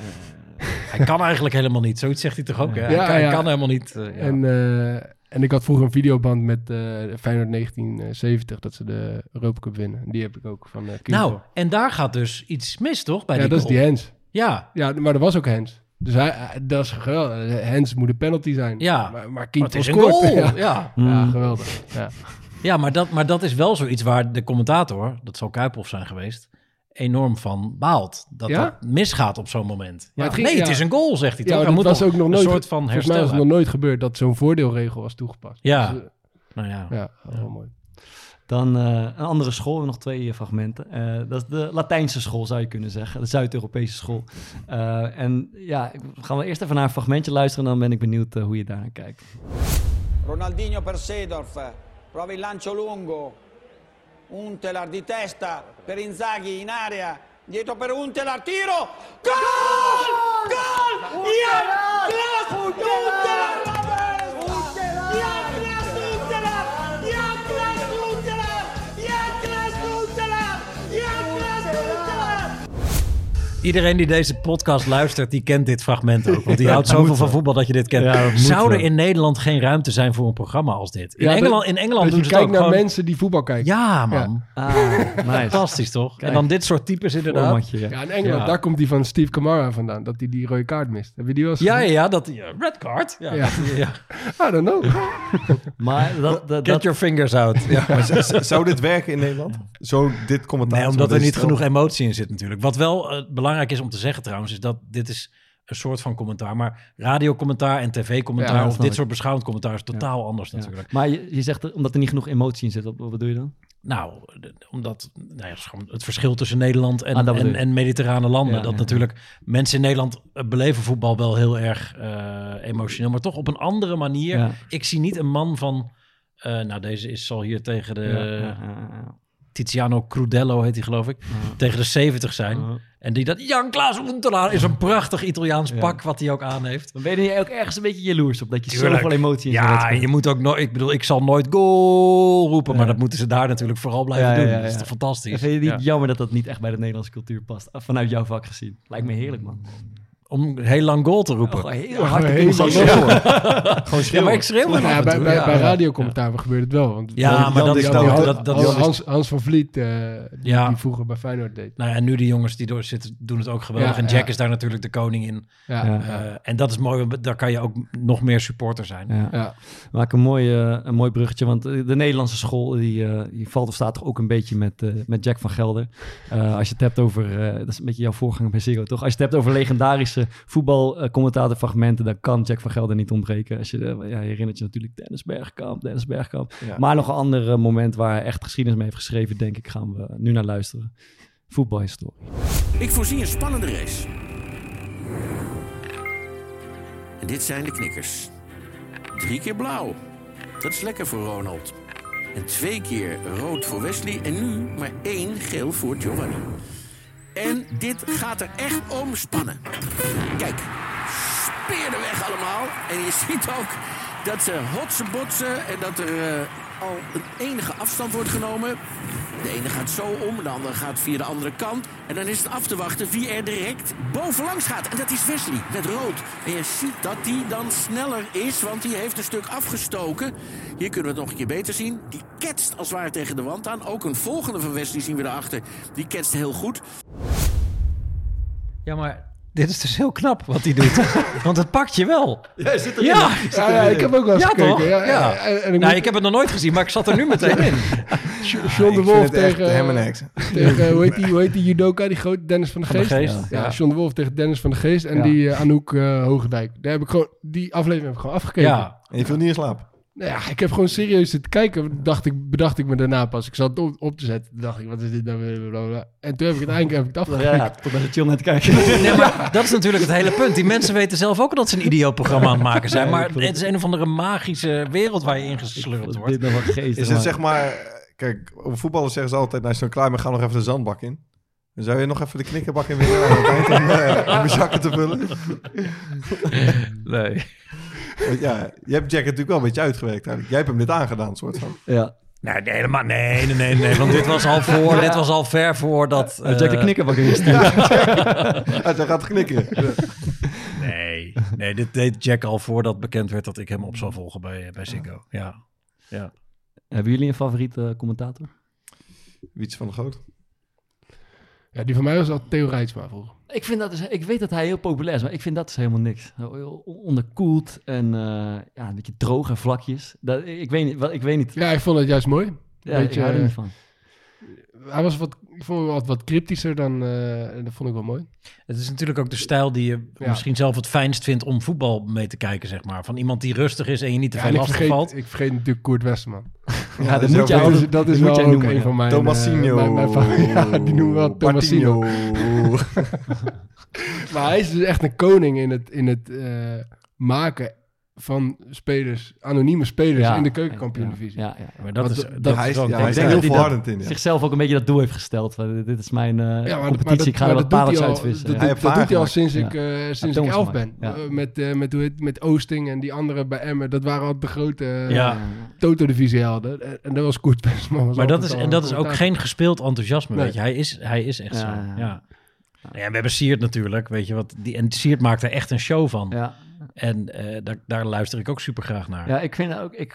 Hij kan eigenlijk helemaal niet. Zoiets zegt hij toch ook, hè? Hij, Ja, kan, hij ja. kan helemaal niet. eh. En, en ik had vroeger een videoband met Feyenoord 1970 dat ze de Europa Cup winnen. Die heb ik ook van uh, nou, en daar gaat dus iets mis, toch? Bij ja, die dat is die Hens. Ja, Ja, maar dat was ook Hens. Dus hij, dat is geweldig. Hens moet een penalty zijn. Ja. Maar, maar maar het is een scoort. goal. Ja. Ja. Ja, Mm. geweldig. Ja. Ja, maar dat, maar dat is wel zoiets waar de commentator, dat zal Kuiphoff zijn geweest, enorm van baalt. Dat Ja? dat misgaat op zo'n moment. Ja, het ging- nee, het is een goal, zegt hij Ja, toch? dat moet was ook nog een nooit, soort van volgens mij herstel was het nog nooit gebeurd dat zo'n voordeelregel was toegepast. Ja. Dus, eh, Nou ja. ja, wel mooi. Dan eh, een andere school, we hebben nog twee eh, fragmenten. Eh, dat is de Latijnse school, zou je kunnen zeggen. De Zuid-Europese school. Eh, en ja, gaan we eerst even naar een fragmentje luisteren... en dan ben ik benieuwd hoe je daarnaar kijkt. Ronaldinho per Seedorf, prova il lancio lungo, Untelar di testa per Inzaghi in area, dietro per Untelar, tiro, gol! Gol! Jan Klaas Untelar! Iedereen die deze podcast luistert, die kent dit fragment ook. Want die houdt zoveel van voetbal dat je dit kent. Ja, Zou er in Nederland geen ruimte zijn voor een programma als dit? In Ja, Engeland, in Engeland dat doen je ze kijkt ook naar gewoon... mensen die voetbal kijken. Ja, man. Ah, nice. Fantastisch, toch? Kijk. En dan dit soort types inderdaad. Formatje, ja. Ja, in Engeland, Ja. daar komt die van Steve Camara vandaan, dat hij die rode kaart mist. Heb je die wel eens Ja, gezien? ja, dat... ja, red card. Ja. Ja. ja. I don't know. Maar dat, dat, Get dat, your fingers out. Zou dit werken in Nederland? Zo dit commentaar? Nee, omdat er niet genoeg emotie in zit natuurlijk. Wat wel eh, belangrijk is om te zeggen trouwens, is dat dit is een soort van commentaar. Maar radiocommentaar en tv-commentaar Ja, of dit soort beschouwend commentaar is totaal anders ja. natuurlijk. Maar je, je zegt omdat er niet genoeg emotie in zit. Wat, wat bedoel je dan? Nou, de- omdat nou ja, het, verschil tussen Nederland en, Ah, en, en mediterrane landen. Dat natuurlijk mensen in Nederland eh, beleven voetbal wel heel erg eh, emotioneel, maar toch op een andere manier. Ik zie niet een man van, eh, nou deze is zal hier tegen de. Tiziano Crudello heet hij geloof ik, tegen de 70 zijn. En die dat, Jan Klaas Untelaar is een prachtig Italiaans pak wat hij ook aan heeft. Dan ben je ook ergens een beetje jaloers op dat je Tuurlijk. zoveel emotie in Ja, wedstrijd- je moet ook nooit, ik bedoel, ik zal nooit goal roepen, maar dat moeten ze daar natuurlijk vooral blijven Ja, doen. ja, Dat is toch fantastisch. Vind je niet jammer dat dat niet echt bij de Nederlandse cultuur past? Vanuit jouw vak gezien. Lijkt me heerlijk, man. Om heel lang goal te roepen. Oh, heel Ja, hard gewoon schreeuwen. lang Gewoon Ja, maar ik schreeuw Nou ja, bij, bij, ja. bij radiocommentaar gebeurt het wel. Want Ja, maar dat- Jan- dat- Jan- dat- dat- Hans, Hans, Hans van Vliet, eh, die, Ja. die vroeger bij Feyenoord deed. Nou ja, en nu die jongens die door zitten, doen het ook geweldig. Ja, en Jack ja. is daar natuurlijk de koning in. Ja. Ja. Eh, en dat is mooi, want daar kan je ook nog meer supporter zijn. Ja. Ja. Maak een mooi, eh, een mooi bruggetje, want de Nederlandse school die, eh, die valt of staat toch ook een beetje met, eh, met Jack van Gelder. Eh, als je het hebt over, eh, dat is een beetje jouw voorganger bij Ziggo toch? Als je het hebt over legendarische voetbalcommentatorfragmenten, dan kan Jack van Gelder niet ontbreken. Als je, eh, ja, je herinnert je natuurlijk Dennis Bergkamp, Dennis Bergkamp. Ja. Maar nog een ander eh, moment waar hij echt geschiedenis mee heeft geschreven, denk ik, gaan we nu naar luisteren. Voetbalhistorie. Ik voorzie een spannende race. En dit zijn de knikkers. Drie keer blauw. Dat is lekker voor Ronald. En twee keer rood voor Wesley. En nu maar één geel voor Giovanni. En dit gaat er echt om spannen. Kijk, speer weg allemaal. En je ziet ook dat ze hotsen botsen en dat er eh, al een enige afstand wordt genomen. De ene gaat zo om, de andere gaat via de andere kant. En dan is het af te wachten wie er direct bovenlangs gaat. En dat is Wesley, met rood. En je ziet dat die dan sneller is, want die heeft een stuk afgestoken. Hier kunnen we het nog een keer beter zien. Die ketst als het ware tegen de wand aan. Ook een volgende van Wesley zien we daarachter. Die ketst heel goed. Ja, maar dit is dus heel knap wat hij doet. Want het pakt je wel. Ja, zit erin, Ja. Ja, ja, ik heb ook wel eens Ja, gekeken. toch? Ja, Ja. En, en ik Nou, moet- ik heb het nog nooit gezien, maar ik zat er nu meteen in. John de Wolf tegen, hem en tegen hoe, heet die, hoe heet die judoka, die grote Dennis van de Van de Geest? Geest, ja. ja. John de Wolf tegen Dennis van de Geest en Ja. die eh, Anouk eh Hoogendijk. Daar heb ik gewoon, die aflevering heb ik gewoon afgekeken. Ja. En je viel niet in slaap. Nou ja, ik heb gewoon serieus zitten kijken. Dacht ik, bedacht ik me daarna pas. Ik zat het op, op te zetten. Dacht ik, wat is dit nou? blablabla. En toen heb ik uiteindelijk heb ik het Ja, afgekeken. ja, tot de chill net kijken. Nee, maar dat is natuurlijk het hele punt. Die mensen weten zelf ook dat ze een idiootprogramma aan het maken zijn. Maar het is een of andere magische wereld waar je in gesleurd Dit wordt. nog wat geest. Is het zeg maar... Kijk, over voetballers zeggen ze altijd... Nou, is het klaar maar ga nog even de zandbak in. Dan zou je nog even de knikkerbak in willen het eh, om je zakken te vullen. Nee. Want ja, je hebt Jack natuurlijk wel een beetje uitgewerkt eigenlijk. Jij hebt hem dit aangedaan, soort van. Ja. Nee, nee, helemaal- nee, nee, nee, nee, want dit was al voor, dit was al ver voor dat... Uh, Jack de eh, knikkerbak in stuurt. Hij gaat knikken. Nee, nee, dit deed Jack al voordat bekend werd dat ik hem op zou volgen bij, bij Ziggo. Ja, ja. Hebben jullie een favoriete commentator? Wiets van de Groot. Ja, die van mij was al Theo Rijtsma vroeger. Ik, vind dat dus, ik weet dat hij heel populair is, maar ik vind dat dus helemaal niks. Heel Onderkoeld en eh, ja, een beetje droog en vlakjes. Dat, ik, weet niet, wat, ik weet niet. Ja, ik vond het juist mooi. Ja, ik hou er niet van. Hij was wat, vond wat, wat cryptischer dan, eh, en dat vond ik wel mooi. Het is natuurlijk ook de stijl die je Ja. misschien zelf het fijnst vindt om voetbal mee te kijken, zeg maar. Van iemand die rustig is en je niet te Ja, veel lastig vergeet, valt. ik vergeet natuurlijk Koert Westerman. Ja, dat is moet je dat altijd- is, dat is die moet wel jij ook noemen, een ja. van mijn... Eh, mijn, mijn. Ja, die noemen we wel Tomasino. Maar hij is dus echt een koning in het, in het eh, maken van spelers, anonieme spelers Ja, in de keukenkampioen-divisie. Ja, ja. Maar dat is, dat- dat hij is ook- hij is heel volhardend in. Ja. Zichzelf ook een beetje dat doel heeft gesteld. van, Dit is mijn eh, Ja, maar, maar competitie, dat, ik ga maar er wat dat doet pareltjes hij al, uitvissen. dat, Hij dat, doet hij al sinds ik, eh, sinds Ja, ik elf ben. Ja. Eh, met, eh, met, hoe heet, met Oosting en die anderen bij Emmen. Dat waren al de grote uh, Ja. Toto-divisie-helden. En, en dat was Koert Maar dat is, en dat is ook geen gespeeld enthousiasme, weet je. Hij is, hij is echt zo, ja. ja. Ja, we hebben Siert natuurlijk, weet je wat. Die, en Siert maakt er echt een show van. Ja. En eh, daar, daar luister ik ook super graag naar. Ja, ik vind ook, ik,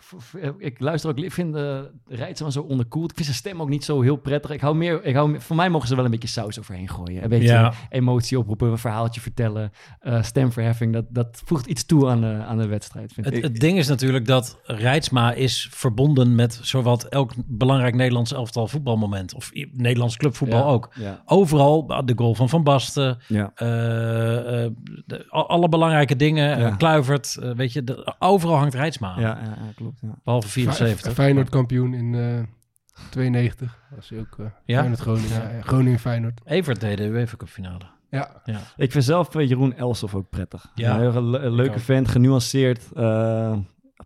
ik luister ook, ik vind de Rijtsman zo onderkoeld. Ik vind zijn stem ook niet zo heel prettig. Ik hou meer, ik hou, voor mij mogen ze wel een beetje saus overheen gooien. Een beetje Ja. emotie oproepen, een verhaaltje vertellen, eh, stemverheffing. Dat, dat voegt iets toe aan de, aan de wedstrijd, vind Het, ik. het ding is natuurlijk dat Rijtsma is verbonden met zowat elk belangrijk Nederlands elftal voetbalmoment. Of Nederlands clubvoetbal Ja, ook. ja. Overal, de goal van Van Basten, Ja. eh, eh, alle belangrijke dingen, Ja. eh, Kluivert, eh, weet je, de- overal hangt Rijtsma aan. Ja, ja, ja, klopt. Ja. Behalve Fe- 74. Feyenoord kampioen in eh 92. Dat was ook eh Ja? Feyenoord Groningen. Ja. Ja. Groningen Feyenoord. Evert deed de UEFA Cup finale. Ja. Ja. Ik vind zelf eh, Jeroen Elsof ook prettig. Ja, Een heel le- leuke ook. vent, genuanceerd. eh,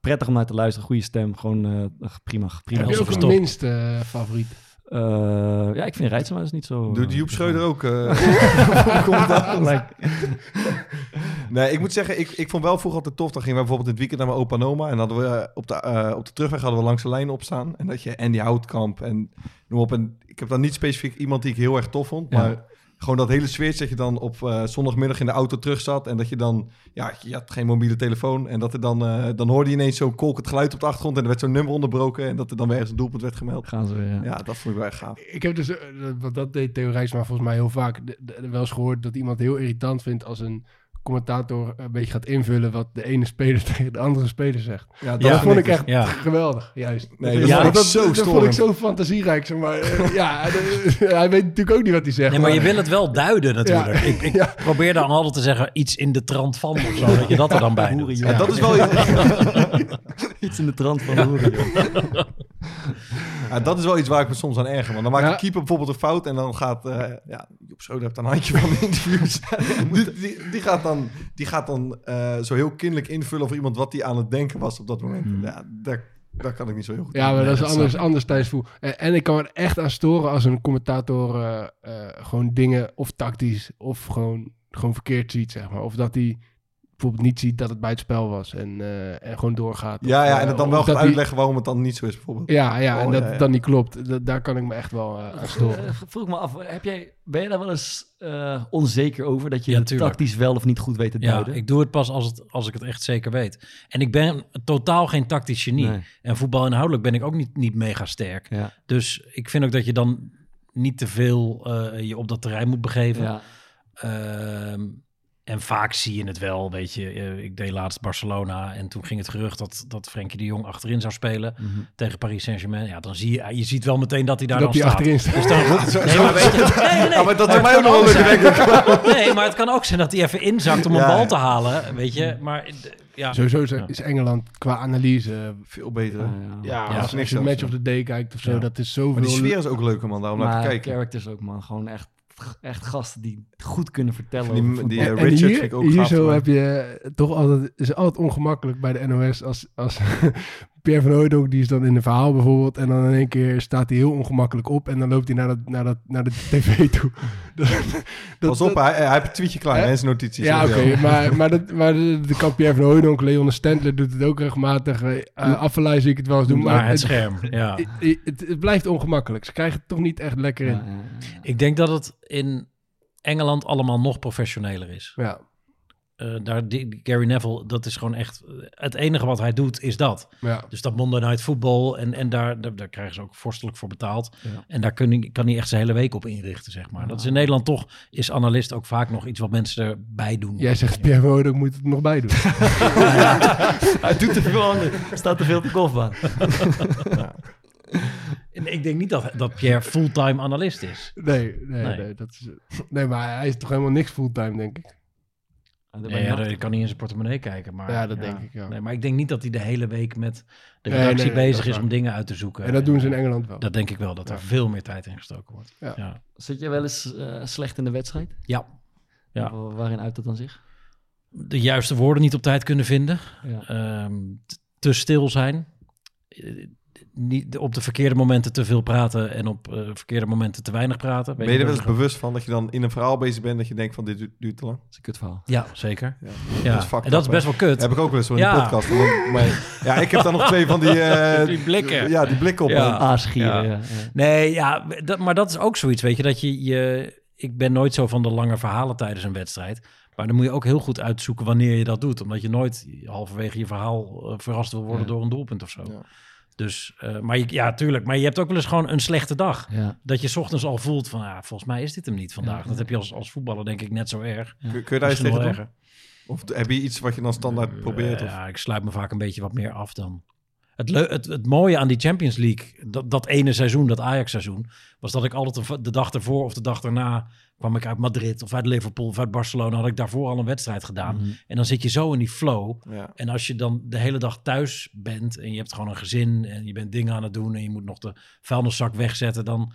prettig om naar te luisteren, goede stem. Gewoon eh, prima, prima. Heb je ook een minste eh, favoriet? Eh, ja, ik vind Rijtsma dus niet zo... Doet eh, Joep Schreuder ook? eh, nee, ik moet zeggen, ik, ik vond wel vroeger altijd tof. Dan gingen we bijvoorbeeld in het weekend naar mijn opa en oma. En hadden we op de, eh, op de terugweg hadden we langs de lijn opstaan. En dat je Andy Houtkamp en noem op. En ik heb dan niet specifiek iemand die ik heel erg tof vond. Ja. Maar gewoon dat hele sfeertje dat je dan op eh, zondagmiddag in de auto terug zat. En dat je dan, ja, je had geen mobiele telefoon. En dat er dan, eh, dan hoorde je ineens zo'n kolkend geluid op de achtergrond. En er werd zo'n nummer onderbroken. En dat er dan weer ergens een doelpunt werd gemeld. Gaan ze weer, ja. Ja, dat vond ik wel echt gaaf. Ik heb dus, eh, want dat deed Theo Rijsma volgens mij heel vaak, de- de- wel eens gehoord dat iemand heel irritant vindt als een commentator een beetje gaat invullen wat de ene speler tegen de andere speler zegt. Ja, dat vond ik echt ja. geweldig, juist. Nee, dat, dat vond ik dat, zo dat vond ik zo fantasierijk, zeg maar. Ja, de- hij weet natuurlijk ook niet wat hij zegt. Nee, maar je wil het wel duiden natuurlijk. Ja. Ik, ik Ja. probeer dan altijd te zeggen iets in de trant van of zo, dat je dat er dan bij doet. Ja, dat is wel Iets in de trant van de hoeren, joh. Ja, dat is wel iets waar ik me soms aan erger. Want dan maakt Ja. de keeper bijvoorbeeld een fout en dan gaat... eh ja, Joep Schreuder heeft een handje van de interviews. die, die, die gaat dan, die gaat dan eh, zo heel kinderlijk invullen over iemand wat hij aan het denken was op dat moment. Ja, daar, daar kan ik niet zo heel goed Ja, maar dat is anders, snap ik. anders tijdsvoel. En, en ik kan er echt aan storen als een commentator eh, eh, gewoon dingen of tactisch of gewoon, gewoon verkeerd ziet, zeg maar. Of dat hij bijvoorbeeld niet ziet dat het bij het spel was en, eh, en gewoon doorgaat. Ja, Of, ja, eh, en het dan wel gaat uitleggen waarom het dan niet zo is bijvoorbeeld. Ja, ja, en Oh, dat ja, het ja. dan niet klopt. Dat, daar kan ik me echt wel eh, aan storen. Eh, vroeg me af, heb jij, ben je daar wel eens eh, onzeker over dat je Ja, tactisch wel of niet goed weet te Ja, duiden? ik doe het pas als, het, als ik het echt zeker weet. En ik ben totaal geen tactisch genie. Nee. En voetbalinhoudelijk ben ik ook niet, niet mega sterk. Ja. Dus ik vind ook dat je dan niet te veel eh, je op dat terrein moet begeven. Ja. Ehm, en vaak zie je het wel, weet je. eh, ik deed laatst Barcelona en toen ging het gerucht dat, dat Frenkie de Jong achterin zou spelen Mhm. tegen Paris Saint-Germain. Ja, dan zie je, je ziet wel meteen dat hij daar Dat dan staat. achterin staat. Dus dan roept, Zo- nee, zo- maar weet je, nee, nee, nee. Ja, maar dat Maar mij het ook kan nog wel. Nee, maar het kan ook zijn dat hij even inzakt om een bal te halen, weet je. Maar ja, Sowieso is, Engeland qua analyse... Veel beter. Ja, Ja, Ja, als, je zelfs, match of the day kijkt of zo, Ja. dat is zoveel... Maar die sfeer is ook leuker, man. Daarom laat maar ik kijken. characters ook, man. Gewoon echt, echt gasten die goed kunnen vertellen Die- die, En, en Richard hier, vind ik ook hier gaaf, zo man. heb je toch altijd, is altijd ongemakkelijk bij de NOS als, als Pierre van Hooydonk, die is dan in een verhaal bijvoorbeeld en dan in één keer staat hij heel ongemakkelijk op en dan loopt hij naar, dat, naar, dat, naar de tv toe. Dat- dat- Pas op, dat- hij, hij heeft een tweetje klaar Hè? zijn notities. Ja, oké, maar, maar, dat, maar de, de kan Pierre van Hooydonk, Leon Stentler doet het ook regelmatig. Uh, Affelij zie ik het wel eens doen, maar het scherm. Ja. het, het, het blijft ongemakkelijk. Ze krijgen het toch niet echt lekker in. Ja, ja, ja. Ik denk dat het in Engeland allemaal nog professioneler is. Ja. Eh, daar, die, Gary Neville, dat is gewoon echt... Het enige wat hij doet, is dat. Ja. Dus dat Monday Night Football. En, en daar, daar, daar krijgen ze ook vorstelijk voor betaald. Ja. En daar kun, kan hij echt zijn hele week op inrichten, zeg maar. Dat is in Nederland toch, is analist ook vaak nog iets wat mensen erbij doen. Jij zegt Pierre Hooydonk moet het nog bij doen. Hij doet te veel anders. Er staat te veel op de golfbaan. En ik denk niet dat, dat Pierre fulltime analist is. Nee, nee, nee. Nee. dat is, nee, maar hij is toch helemaal niks fulltime, denk ik. Nee, ja, ik kan niet in zijn portemonnee kijken. Maar, Ja, dat denk ik, ja. Nee, maar ik denk niet dat hij de hele week met de Nee, redactie nee, dat bezig is waar. om dingen uit te zoeken. En dat doen ze in Engeland wel. Dat denk ik wel, dat er veel meer tijd in gestoken wordt. Ja. Ja. Zit je wel eens eh, slecht in de wedstrijd? Ja. Ja. Wa- Waarin uit dat dan zich? De juiste woorden niet op tijd kunnen vinden. Ja. Ehm, te stil zijn. Niet, op de verkeerde momenten te veel praten en op eh, verkeerde momenten te weinig praten. Weet Ben je er wel eens bewust van dat je dan in een verhaal bezig bent dat je denkt van dit duurt, duurt te lang? Dat is een kut verhaal. Ja, zeker. Ja, Ja. dat en dat is best wel kut. Heb ik ook wel eens zo in Ja. de podcast. Maar, maar- ja, ik heb dan nog twee van die... eh, Die blikken. Ja, die blikken op. Ja. Aasgieren, Ja. ja. ja. Nee, ja, dat, maar dat is ook zoiets, weet je, dat je, je... Ik ben nooit zo van de lange verhalen tijdens een wedstrijd. Maar dan moet je ook heel goed uitzoeken wanneer je dat doet. Omdat je nooit halverwege je verhaal eh, verrast wil worden Ja. door een doelpunt of zo. Ja. Dus, eh, maar je, ja, tuurlijk. Maar je hebt ook wel eens gewoon een slechte dag. Ja. Dat je 's ochtends al voelt van, ja, volgens mij is dit hem niet vandaag. Ja. Dat heb je als, als voetballer denk ik net zo erg. Kun, kun je daar eens Misschien tegen erger. Of heb je iets wat je dan standaard probeert? Of? Ja, ik sluit me vaak een beetje wat meer af dan. Het, het, het mooie aan die Champions League, dat, dat ene seizoen, dat Ajax-seizoen, was dat ik altijd de dag ervoor of de dag daarna kwam ik uit Madrid of uit Liverpool of uit Barcelona, had ik daarvoor al een wedstrijd gedaan. Mhm. En dan zit je zo in die flow. Ja. En als je dan de hele dag thuis bent en je hebt gewoon een gezin en je bent dingen aan het doen en je moet nog de vuilniszak wegzetten, dan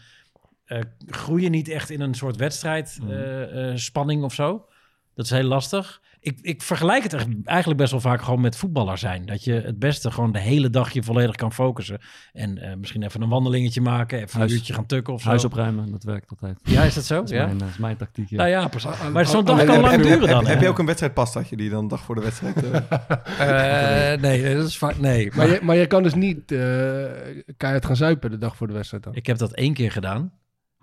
eh, groei je niet echt in een soort wedstrijd Mhm. eh, eh, spanning of zo. Dat is heel lastig. Ik, ik vergelijk het echt eigenlijk best wel vaak gewoon met voetballer zijn. Dat je het beste gewoon de hele dag je volledig kan focussen. En eh, misschien even een wandelingetje maken, even Huis- een uurtje gaan tukken of zo. Huis opruimen, dat werkt altijd. Ja, is dat zo? Dat is, Ja? mijn, dat is mijn tactiek. Ja. Nou ja, precies. Ah, Maar zo'n ah, dag kan lang heb, duren heb, dan. heb je ook een wedstrijdpastaatje die je dan een dag voor de wedstrijd... eh, Eh, nee, dat is vaak... Nee. Maar je, maar je kan dus niet eh keihard gaan zuipen de dag voor de wedstrijd dan. Ik heb dat één keer gedaan.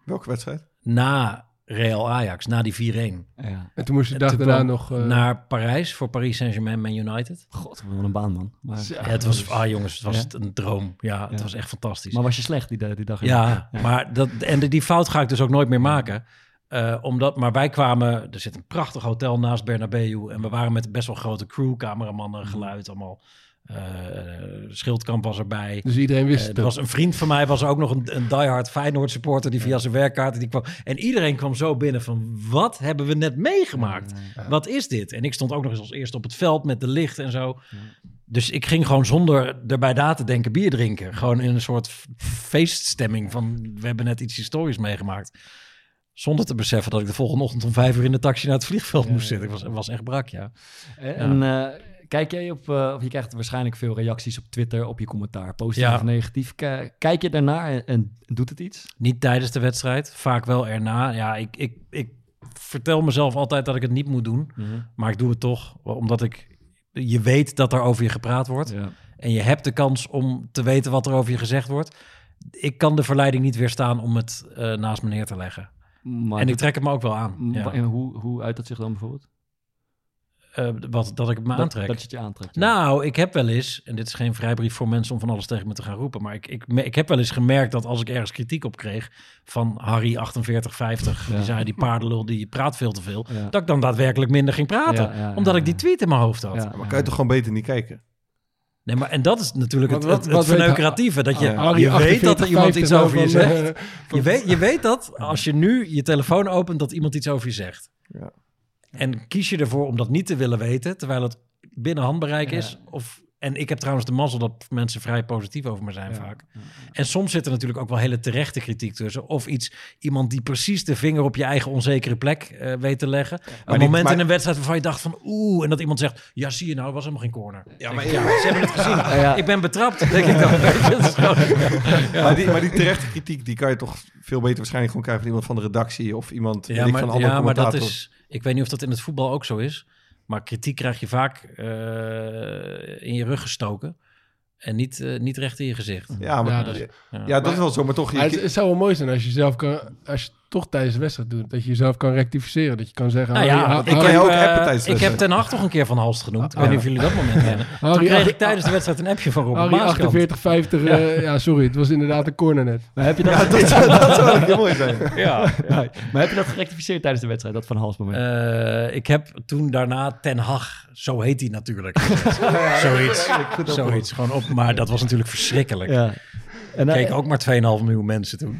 welke wedstrijd? Na Real Ajax, na die 4-1. Ja. En toen moest je de dag daarna nog... eh, Naar Parijs voor Paris Saint-Germain Man United. God, wat een baan, man. Maar. Ja, het was, ah jongens, het was Ja? een droom. Ja, het Ja. was echt fantastisch. maar was je slecht die, die dag? ja, maar dat, en die fout ga ik dus ook nooit meer maken. Eh, omdat, maar wij kwamen, er zit een prachtig hotel naast Bernabeu. En we waren met best wel grote crew, cameramannen, geluid, allemaal. Eh Schildkamp was erbij. Dus iedereen wist Eh, het er was een vriend van mij, was er ook nog een, een diehard Feyenoord supporter die via zijn werkkaart die kwam. En iedereen kwam zo binnen van, wat hebben we net meegemaakt? Wat is dit? En ik stond ook nog eens als eerste op het veld met de licht en zo. Dus ik ging gewoon zonder erbij na te denken bier drinken. Gewoon in een soort feeststemming van, we hebben net iets historisch meegemaakt. Zonder te beseffen dat ik de volgende ochtend om vijf uur in de taxi naar het vliegveld moest zitten. Ik was, was echt brak, ja. En eh, kijk jij op, eh, of je krijgt waarschijnlijk veel reacties op Twitter op je commentaar, positief Ja. of negatief. Kijk je daarnaar en, en doet het iets? Niet tijdens de wedstrijd, vaak wel erna. Ja, ik, ik, ik vertel mezelf altijd dat ik het niet moet doen. Maar ik doe het toch, omdat ik... Je weet dat er over je gepraat wordt. Ja. En je hebt de kans om te weten wat er over je gezegd wordt. Ik kan de verleiding niet weerstaan om het eh, naast me neer te leggen. Maar en ik trek het me ook wel aan. Ja. En hoe, hoe uit dat zich dan bijvoorbeeld? Eh, wat, dat ik me Dat- aantrek. dat je het je aantrekt, ja. Nou, ik heb wel eens, en dit is geen vrijbrief voor mensen om van alles tegen me te gaan roepen, maar ik, ik, ik heb wel eens gemerkt dat als ik ergens kritiek op kreeg van Harry 4850, Ja. die zei die paardenlul die praat veel te veel, Ja. dat ik dan daadwerkelijk minder ging praten, Ja, ja, omdat ja, ik die tweet in mijn hoofd had. maar kan je toch gewoon beter niet kijken? Nee, maar en dat is natuurlijk het, Wat- het, verneukeratieve. Dat je, Oh, ja. je weet dat er iemand 48, iets over je van, eh, zegt. Je weet, je weet dat als je nu je telefoon opent, dat iemand iets over je zegt. Ja. En kies je ervoor om dat niet te willen weten, terwijl het binnen handbereik Ja. is. Of, en ik heb trouwens de mazzel dat mensen vrij positief over me zijn Ja. vaak. En soms zit er natuurlijk ook wel hele terechte kritiek tussen. Of iets, iemand die precies de vinger op je eigen onzekere plek eh, weet te leggen. een moment maar- in een wedstrijd waarvan je dacht van oeh. En dat iemand zegt, ja zie je nou, was helemaal geen corner. Ja, maar- ja, ze hebben het gezien. Ja, ja. Ik ben betrapt, denk ik dan. Maar, die, maar die terechte kritiek, die kan je toch veel beter waarschijnlijk gewoon krijgen van iemand van de redactie of iemand Ja, ik, maar, van een andere ja, maar dat is. Ik weet niet of dat in het voetbal ook zo is. Maar kritiek krijg je vaak eh, in je rug gestoken. En niet, eh, niet recht in je gezicht. Ja, maar- Ja, dat is- ja, dat is wel zo, maar toch... je- het, het zou wel mooi zijn als je zelf kan, als je toch tijdens de wedstrijd doet, dat je jezelf kan rectificeren. Dat je kan zeggen. Nou ja, ik, Harry- heb, eh, ik heb Ten Hag toch een keer van Halst genoemd. Ik weet niet of jullie dat moment kennen. Toen kreeg ik tijdens de wedstrijd een appje van Robert Harry Maaskant. 48, 50. eh, ja. sorry, het was inderdaad een corner net. Maar heb je dat, Ja, dat zou- dat zou wel heel mooi zijn. Ja, ja. Maar heb je dat gerectificeerd tijdens de wedstrijd, dat van Hals moment? Eh, ik heb toen daarna Ten Hag, zo heet hij natuurlijk. Zoiets. zoiets. Gewoon op, maar dat was natuurlijk verschrikkelijk. En, Keek ook maar 2,5 miljoen mensen toen.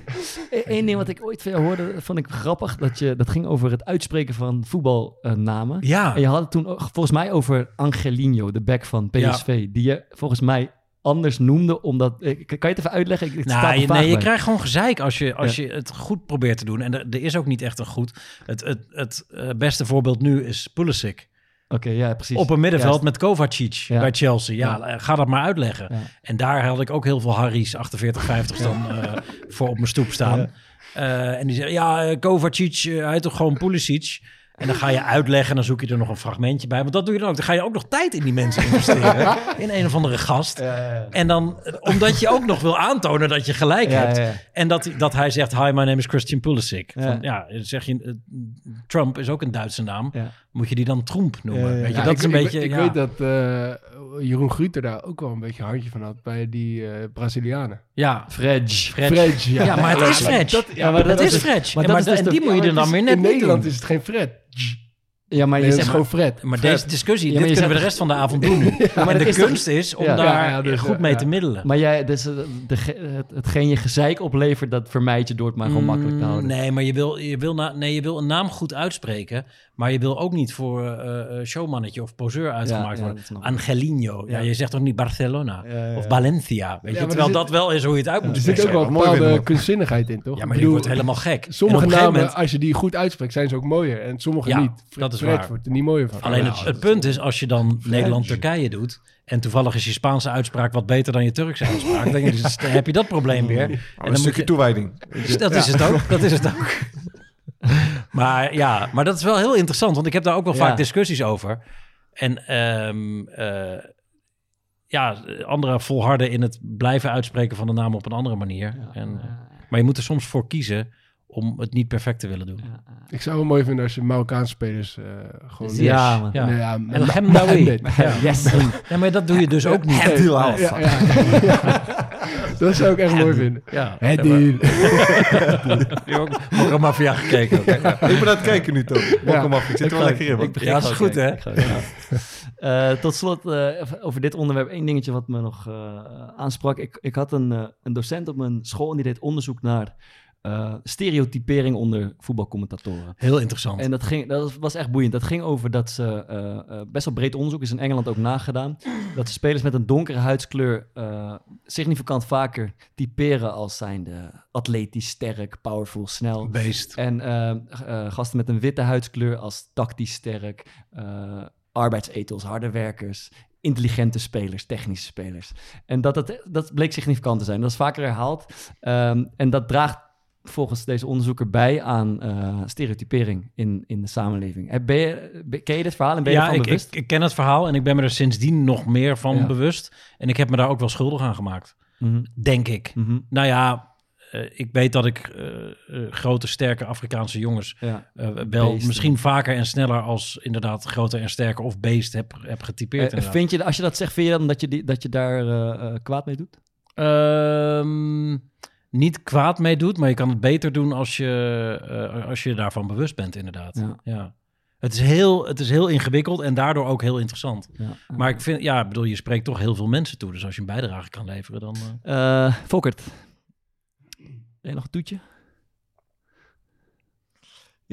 Eén ding wat ik ooit van jou hoorde, vond ik grappig. Dat, je, dat ging over het uitspreken van voetbalnamen. Ja. En je had het toen ook volgens mij over Angelino, de back van PSV. Die je volgens mij anders noemde, omdat... eh, Kan je het even uitleggen? Ik, het Nou, je, nee, je krijgt gewoon gezeik als je, als Ja. je het goed probeert te doen. En er, er is ook niet echt een goed. Het, het, het eh, beste voorbeeld nu is Pulisic. Oké, ja, precies. Op een middenveld Juist. met Kovacic Ja. bij Chelsea. Ja, Ja. eh, ga dat maar uitleggen. En daar had ik ook heel veel Harry's 48, 50 dan eh, voor op mijn stoep staan. Eh, en die zeggen, ja, Kovacic, hij heet toch gewoon Pulisic? En dan ga je uitleggen en dan zoek je er nog een fragmentje bij. Want dat doe je dan ook. Dan ga je ook nog tijd in die mensen investeren. in een of andere gast. En dan, eh, omdat je ook nog wil aantonen dat je gelijk Ja, hebt. ja, ja. En dat, dat hij zegt, hi, my name is Christian Pulisic. Ja. Van, ja, zeg je, eh, Trump is ook een Duitse naam. Ja. Moet je die dan Trump noemen? Ja, ja, Weet je, Ja, dat ik, is een ik- beetje... Ik, ja. weet dat eh, Jeroen Gruter daar ook wel een beetje een handje van had bij die eh, Brazilianen. Ja, Fred. Fred, ja. Ja, maar het is Fred. Dat, Ja, maar dat is Fred. maar En dat maar is dus en de- die moet je Ja, er dan weer is- net In Nederland is het geen Fred. Ja, maar je Nee, dat zegt is gewoon Fred. Maar Fred. deze discussie, Ja, maar dit kunnen we de rest van de avond doen. maar en dat de is kunst is om Ja. daar Ja, ja, dus, goed mee ja. te middelen. Maar jij, dus, eh, de, ge- het, hetgeen je gezeik oplevert, dat vermijd je door het maar gewoon makkelijk te Mm, houden. Nee, maar je wil, je, wil na, nee, je wil een naam goed uitspreken. Maar je wil ook niet voor eh, eh, showmannetje of poseur uitgemaakt ja, worden. Angelino. Ja. Ja. je zegt toch niet Barcelona Ja, ja, of. Valencia. Weet je? maar Terwijl er dat wel is hoe je het uit moet Er zit ook spreken. wel een mooi bepaalde kunstzinnigheid in, toch? Ja, Ik maar die bedoel, wordt helemaal gek. Sommige En namen, moment- als je die goed uitspreekt, zijn ze ook mooier. En sommige Ja, niet. dat is Fred waar. wordt er niet mooier van. Alleen het, het punt is, als je dan Nederland-Turkije doet... en toevallig is je Spaanse uitspraak wat beter dan je Turkse uitspraak... dan dus- dan heb je dat probleem weer. En dan een moet stukje je- toewijding. Dat is het ook, dat is het ook. maar ja, maar dat is wel heel interessant, want ik heb daar ook wel Ja. vaak discussies over. En ehm, eh, ja, anderen volharden in het blijven uitspreken van de naam op een andere manier. en, maar je moet er soms voor kiezen om het niet perfect te willen doen. Ik zou het mooi vinden als je Marokkaanse spelers eh gewoon... Ja, man. Ja. Ja. ja En Ja. Yes. Ja, maar dat doe je dus ook niet. Ja, ja. Dat zou ik echt mooi vinden. Ja. Hebt ook Mokka Mafia gekeken. ook, hè? Ja. Ik ben aan het kijken nu toch. Mokka Mafia. Ik zit er wel lekker in. man. ik begin Ja, dat is gewoon goed, hè? kijken. Ik ga- ja. Eh, tot slot, eh, even over dit onderwerp, één dingetje wat me nog eh, aansprak. Ik, ik had een, eh, een docent op mijn school en die deed onderzoek naar eh, stereotypering onder voetbalcommentatoren. Heel interessant. En dat, ging, dat was echt boeiend. Dat ging over dat ze, eh, eh, best wel breed onderzoek is in Engeland ook nagedaan, dat ze spelers met een donkere huidskleur significant vaker typeren als zijnde atletisch, sterk, powerful, snel. Beest. En gasten met een witte huidskleur als tactisch sterk, arbeidsethos, harde werkers, intelligente spelers, technische spelers. En dat, het, dat bleek significant te zijn. Dat is vaker herhaald. Ehm, en dat draagt volgens deze onderzoeker bij aan eh, stereotypering in, in de samenleving. Eh, Ben je, ken je dit verhaal en ben je ja, ervan ik, bewust? ik, ik ken het verhaal en ik ben me er sindsdien nog meer van Ja. bewust. En ik heb me daar ook wel schuldig aan gemaakt. Mhm. Denk ik. Mhm. Nou ja, eh, ik weet dat ik eh, eh, grote, sterke Afrikaanse jongens Ja. eh, wel misschien vaker en sneller als inderdaad groter en sterker of beest heb, heb getypeerd. Eh, vind je, als je dat zegt, vind je dan dat je, die, dat je daar eh, eh, kwaad mee doet? Ehm, niet kwaad mee doet, maar je kan het beter doen als je, eh, als je daarvan bewust bent, inderdaad. Ja. Ja. Het, is heel, het is heel ingewikkeld en daardoor ook heel interessant. Ja. Maar ik vind, ja, ik bedoel, je spreekt toch heel veel mensen toe. Dus als je een bijdrage kan leveren, dan... eh, Eh Volkert, nog een toetje?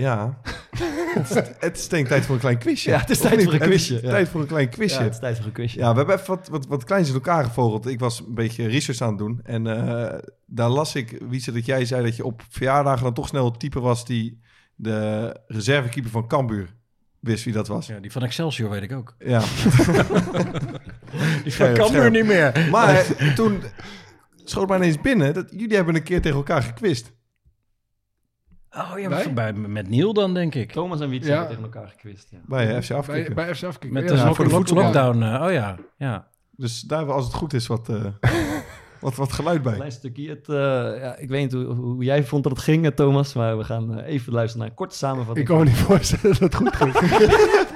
Ja. het, is, het is denk ik tijd voor een klein quizje. Ja, het is Of tijd niet? voor een Het is quizje, ja. tijd voor een klein quizje. Ja, het is tijd voor een quizje. Ja, we hebben even wat, wat, wat kleins in elkaar gevogeld. Ik was een beetje research aan het doen. En eh, daar las ik, Wietse, dat jij zei dat je op verjaardagen dan toch snel het type was die de reservekeeper van Cambuur wist wie dat was. ja, die van Excelsior weet ik ook. Ja. Die van Cambuur niet meer. Maar toen schoot mij ineens binnen dat jullie hebben een keer tegen elkaar gekwist. Oh ja, Wij? bij, met Niel dan, denk ik. Thomas en Wietse Ja. hebben tegen elkaar gekwist. Ja. Bij eh, FC Bij, Afkikken. bij FC Afkikken. Met ja, de voor voor de lockdown. oh ja, ja. Dus daar als het goed is wat, eh, wat, wat geluid bij. Klein stukje. Het, eh, ja, ik weet niet hoe, hoe jij vond dat het ging, Thomas, maar we gaan even luisteren naar een korte samenvatting. Ik kan me niet voorstellen dat het goed ging.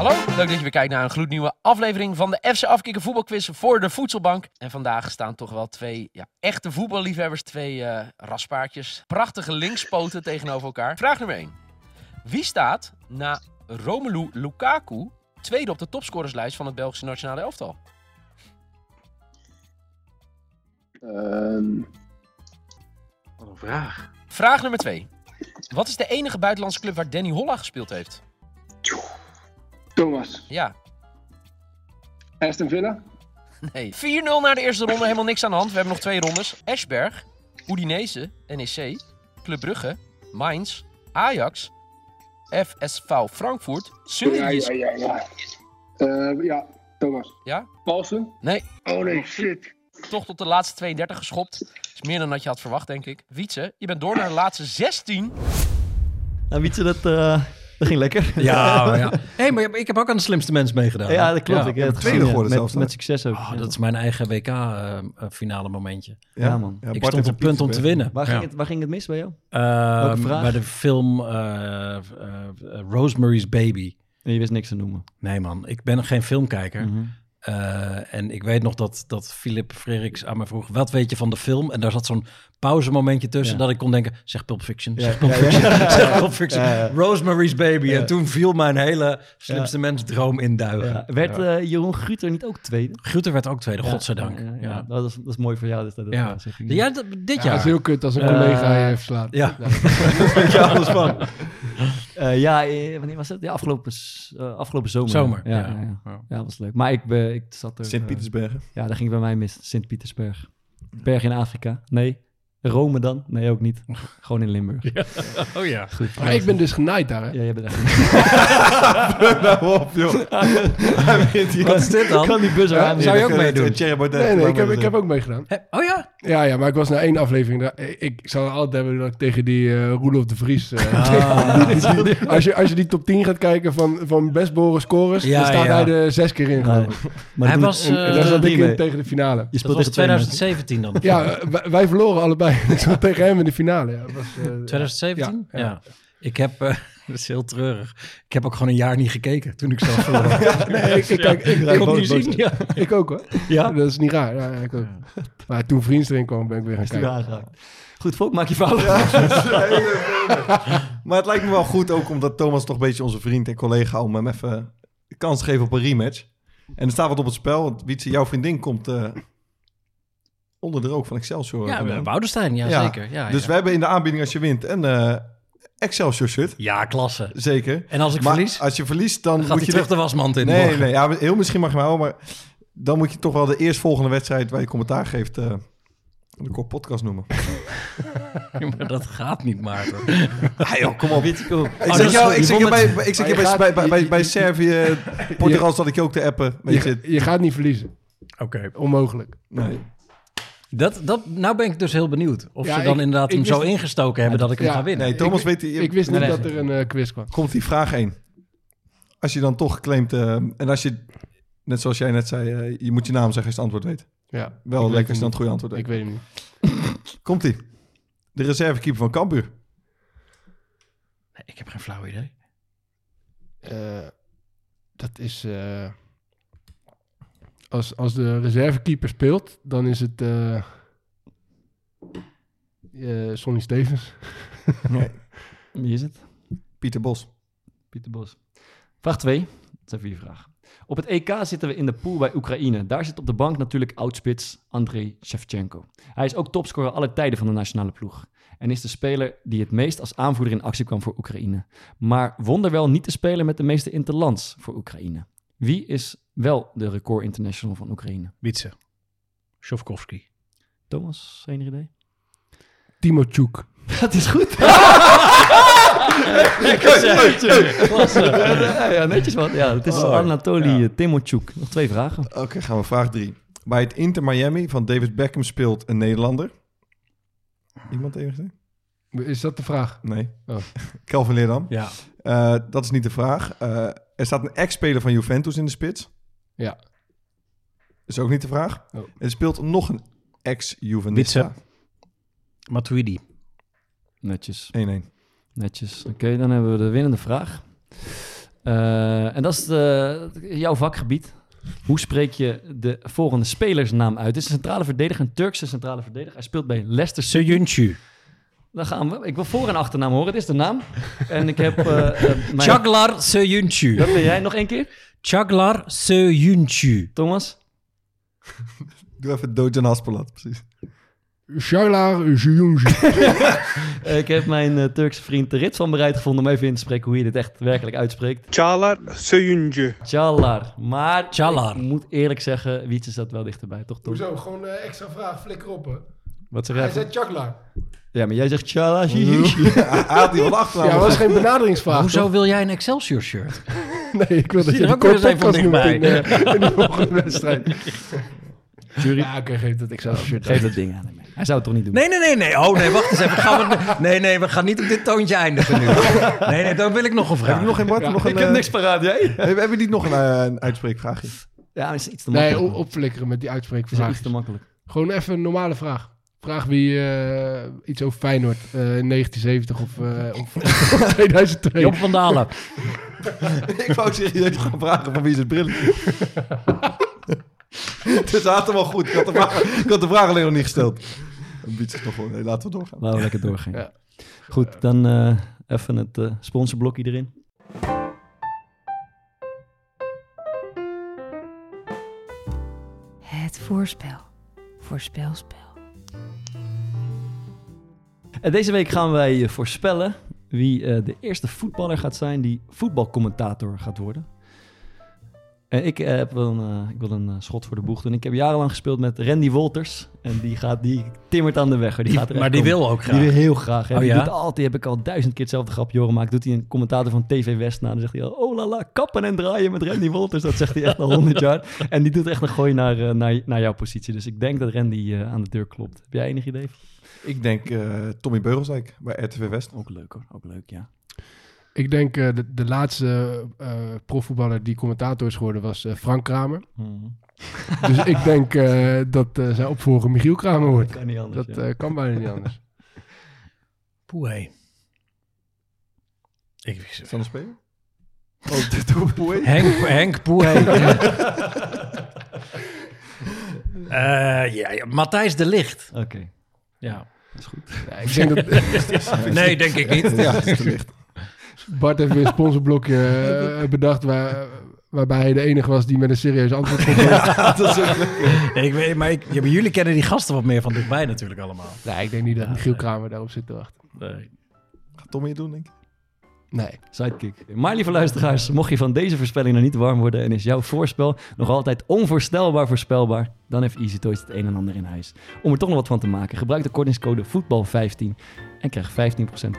Hallo, leuk dat je weer kijkt naar een gloednieuwe aflevering van de FC Afkikken voetbalquiz voor de Voedselbank. En vandaag staan toch wel twee ja, echte voetballiefhebbers, twee eh raspaardjes. Prachtige linkspoten tegenover elkaar. Vraag nummer 1. Wie staat na Romelu Lukaku tweede op de topscorerslijst van het Belgische nationale elftal? Ehm, wat een vraag. Vraag nummer 2. Wat is de enige buitenlandse club waar Danny Holla gespeeld heeft? Thomas. Ja, Aston Villa. nee. 4-0 naar de eerste ronde, helemaal niks aan de hand. We hebben nog twee rondes. Eschberg, Udinese, NEC, Club Brugge, Mainz, Ajax, FSV Frankfurt, Ja, Sunderland. ja, ja, ja. Eh, ja, Thomas. Ja? Paulsen. Nee, Oh nee, shit. toch tot de laatste 32 geschopt. Is meer dan dat je had verwacht, denk ik. Wietse, je bent door naar de laatste 16. Nou, Wietse, dat, eh, dat ging lekker. Ja, maar ja. hey, maar ik heb ook aan de slimste mensen meegedaan. Ja, dat klopt. ik heb het tweede gezien, ja. geworden met, zelfs, met succes ook. Oh, dat is mijn eigen WK-finale momentje. Ja, man. Ja, ik Bart stond op punt om te winnen. Waar, ging het, waar ging het mis bij jou? Welke vraag? Bij de film eh, eh, eh, Rosemary's Baby. Nee, je wist niks te noemen. Nee man, ik ben geen filmkijker. Mhm. Eh, en ik weet nog dat, dat Philip Frederiks aan mij vroeg... wat weet je van de film? En daar zat zo'n pauzemomentje tussen... Ja. dat ik kon denken, zeg Pulp Fiction, Ja, zeg Pulp ja, ja. Fiction, Ja, zeg ja. Pulp Fiction. Ja, ja. Rosemary's Baby. Ja. En toen viel mijn hele slimste mens droom in duigen. Ja. Werd Ja. eh, Jeroen Gruter niet ook tweede? Gruter werd ook tweede, godzijdank. Ja, ja, ja. Ja. Dat, is, dat is mooi voor jou. Dus dat, Ja. dat zeg ik. Ja, dat- dit Ja, jaar. dat is heel kut als een Eh, collega je heeft verslaat. Ja. Je alles van. Eh, ja, eh, wanneer was het? Ja, afgelopen, eh, afgelopen zomer. Zomer, Ja, ja. ja, ja. Was leuk. Maar ik, ben ik zat er... Sint-Petersbergen. ja, daar ging bij mij mis. Sint-Petersberg. Berg in Afrika. Nee. Rome dan? Nee, ook niet. Gewoon in Limburg. Ja. Oh ja. Goed. Maar ik ben dus genaaid daar, hè? Ja, jij bent echt Pluk nou op, joh. Hij begint hier- Wat is dit dan? Kan die bus Ja, aan? Zou je ook meedoen? Nee, nee, ik heb, ik heb ook meegedaan. Oh ja? Ja, ja, maar ik was na één aflevering. daar- Ik, ik zou altijd hebben dat ik tegen die eh Roelof de Vries. eh, Ah. als, je, als je die top 10 gaat kijken van, van best behoren scores, Ja, dan staat ja. hij er zes keer in. Maar Hij was, En, eh, zat ik in tegen de finale. Je Dat speelt tegen mensen. 2017 dan. Ja, wij, wij verloren allebei. ik zat tegen hem in de finale. Ja, dat was, eh, 2017? Ja, Ja. ja. Ik heb, eh, dat is heel treurig. Ik heb ook gewoon een jaar niet gekeken toen ik zelf verloor. Nee, ik, ik, kijk, ik, ik ik, kon ik, niet zien. Ja. ik ook hoor. Ja? Dat is niet raar. Ja, ik ook. Maar toen vriends erin kwam, ben ik weer gaan Is kijken. Goed, Volk, maak je fout. Maar het lijkt me wel goed ook omdat Thomas toch een beetje onze vriend en collega om hem even kans te geven op een rematch. En er staat wat op het spel. Want Wietse, jouw vriendin komt eh, onder de rook van Excelsior. Ja, vandaan. Woudenstein, ja, Ja. zeker. Ja, dus ja. we hebben in de aanbieding als je wint een eh, Excelsior shirt. ja, klasse. Zeker. En als ik maar verlies, als je verliest, dan gaat moet je terug de- de wasmand in. Nee, morgen. nee. Ja, heel misschien mag je maar houden, maar dan moet je toch wel de eerstvolgende wedstrijd waar je commentaar geeft eh, de kop podcast noemen. Ja, maar dat gaat niet, Maarten. Ah, joh, kom op. Weet. Ik Oh, zeg jou, ik zeg je bij, ik zeg je bij, gaat- bij, bij, Servië, Portugal zat ik je ook te appen. Weet je, Je, je gaat niet verliezen. Oké. Onmogelijk. nee. Dat, dat, nou ben ik dus heel benieuwd. Of Ja, ze dan ik- inderdaad ik hem zo ingestoken hebben dat ik hem Ja. ga winnen. nee, Thomas ik, weet... je- Ik wist niet dat er een eh, quiz kwam. Komt die vraag 1. Als je dan toch claimt... eh, en als je, net zoals jij net zei, eh, je moet je naam zeggen als je het antwoord weet. Ja, Wel lekker als je dan het goede antwoord weet. Ik weet het niet. Komt die. De reservekeeper van Cambuur. Nee, ik heb geen flauw idee. Eh, dat is... als, als de reservekeeper speelt, dan is het... eh eh, Sonny Stevens. Nee. Wie is het? Pieter Bos. Pieter Bos. Vraag 2. Dat is een vier vraag. Op het EK zitten we in de pool bij Oekraïne. Daar zit op de bank natuurlijk oudspits Andrei Shevchenko. Hij is ook topscorer alle tijden van de nationale ploeg. En is de speler die het meest als aanvoerder in actie kwam voor Oekraïne. Maar wonderwel niet de speler met de meeste interlands voor Oekraïne. Wie is wel de record international van Oekraïne? Wietse. Shovkovski. Thomas, enig idee? Timo Tjoek. Dat is goed. Klasse. Ja, ja, netjes wat. Ja, het is Oh, Anatoly ja. Nog twee vragen. Oké, gaan we vraag 3. Bij het Inter Miami van David Beckham speelt een Nederlander. Iemand enig idee? Is dat de vraag? Nee. Oh. Kelvin Leerdam. Ja. Eh, dat is niet de vraag. Eh, er staat een ex-speler van Juventus in de spits. Ja. Is ook niet de vraag. Oh. Er speelt nog een ex-Juventus. Matuidi. Netjes. 1-1. Netjes. Oké, dan hebben we de winnende vraag. Eh, en dat is de, jouw vakgebied. Hoe spreek je de volgende spelersnaam uit? Het is een centrale verdediger, een Turkse centrale verdediger. Hij speelt bij Leicester City. Seyuncu. Dan gaan we. Ik wil voor- en achternaam horen. Dit is de naam. En ik heb... eh eh, mijn- Chaglar Seyuncu. Dat ben jij nog één keer? Chaglar Seyuncu. Thomas? Doe even Dojan Haspelat, precies. Shaglar Juyunji. ik heb mijn eh, Turkse vriend de Rit van bereid gevonden om even in te spreken hoe je dit echt werkelijk uitspreekt. Çağlar Söyüncü. Chalar. Maar Çağlar. ik moet eerlijk zeggen, Wietse staat wel dichterbij, toch? Tom? Hoezo? Gewoon extra vraag. Flikker op, hè. Wat zeg Hij jij? zei Chaglar. Ja, maar jij zegt Chala. Hij had die wat achternaam. Ja, dat was geen benaderingsvraag. Hoezo toch? wil jij een Excelsior shirt? Nee, ik wil dat je je de noemt in, dichtbij. eh, in de volgende wedstrijd. Jury. Ja, oké, geef dat ik zelf shirt. Geef dat ding aan hem. Hij zou het toch niet doen? Nee, nee, nee, nee. Oh, nee, wacht eens even. Gaan we... Nee, nee, we gaan niet op dit toontje eindigen nu. Nee, nee, dan wil ik nog een Heb vraag. je nog geen Bart? Ja, nog een, ik heb eh, niks paraat, jij? Heb, heb je niet nog een, eh, een uitspreekvraagje? Ja, is iets te Nee, makkelijk. op- opflikkeren met die is uitspreekvraag. iets te makkelijk. Gewoon even een normale vraag. Vraag wie eh, iets over Feyenoord eh, in 1970 of, eh, of 2002. Job van Dalen. ik wou serieus gaan vragen van wie is het brilletje? Het zaten hem wel goed. Ik had, de vraag, ik had de vraag alleen nog niet gesteld. Een beetje is nog gewoon. Nee, laten we doorgaan. Laten we lekker doorgaan. Ja. Goed, dan eh, even het sponsorblokje erin. Het voorspel. Voorspelspel. En deze week gaan wij eh, voorspellen wie eh, de eerste voetballer gaat zijn die voetbalcommentator gaat worden. En ik, eh, heb wel een, eh, ik wil een eh, schot voor de boeg doen. Ik heb jarenlang gespeeld met Randy Wolters. En die, gaat, die timmert aan de weg. Die Die- gaat maar die wil ook graag. Die wil heel graag. hè. Oh, die ja? doet altijd, heb ik al duizend keer hetzelfde grapje horen maken. Doet hij een commentator van TV West na. Dan zegt hij al, oh la la, kappen en draaien met Randy Wolters. Dat zegt hij echt al honderd jaar. En die doet echt een gooi naar, eh, naar, naar jouw positie. Dus ik denk dat Randy eh, aan de deur klopt. Heb jij enig idee? Ik denk eh, Tommy Beugelsdijk bij RTV West. Ook leuk hoor, ook leuk, ja. Ik denk eh, de, de laatste eh, profvoetballer die commentator is geworden was eh, Frank Kramer. Mhm. dus ik denk eh, dat eh, zijn opvolger Michiel Kramer wordt. kan niet anders, Dat ja. eh, kan bijna niet anders. Poeh. Ik, dat een speler? Oh, dit doe Poe. Henk, Henk Poeh. Eh, ja, ja, Matthijs de Licht. Oké. Ja. Dat is goed. Ja, ik denk dat... nee, denk ik niet. Ja, het is te licht. Bart heeft weer een sponsorblokje eh, bedacht waar, waarbij hij de enige was die met een serieus antwoord kon geven. dat is ook. Nee, ik weet, maar, ik, ja, maar jullie kennen die gasten wat meer van dichtbij natuurlijk allemaal. Nee, ik denk niet dat Michiel Kramer daarop zit te wachten. Nee. Gaat Tommy het doen, denk ik? Nee. Sidekick. Maar lieve luisteraars, mocht je van deze voorspelling nog niet warm worden en is jouw voorspel nog altijd onvoorstelbaar voorspelbaar, dan heeft Easy Toys het een en ander in huis. Om er toch nog wat van te maken, gebruik de kortingscode voetbal15 en krijg 15%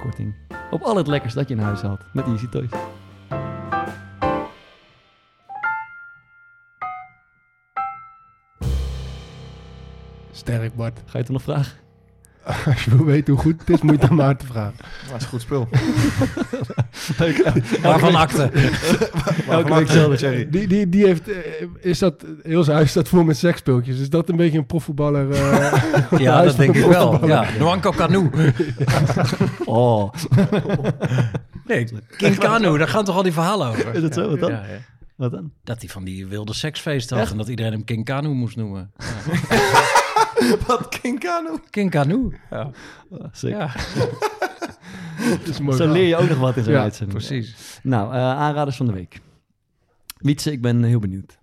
korting op al het lekkers dat je in huis haalt met Easy Toys. Sterk, Bart. Ga je het nog vragen? Als je wil weten hoe goed het is, moet je het aan Maarten vragen. Dat is een goed spul. Waarvan akte? Elke week. Die, die, die heeft, eh, is dat, heel zijn huis staat vol met seksspeeltjes. Is dat een beetje een profvoetballer? eh, Ja, dat van denk ik wel. Ja, Nwanko Kanu. Oh. Nee, King Kanu, daar gaan toch al die verhalen over? Is dat zo? Wat dan? Ja, ja. Wat dan? Dat hij van die wilde seksfeesten had Echt? en dat iedereen hem King Kanu moest noemen. Wat, King Kanu? King Kanu. Ja. Sick. Ja. Dat is mooi Zo leer je ook nog wat in zo'n Ja, uitzending. precies. Nou, eh, aanraders van de week. Wietse, ik ben heel benieuwd.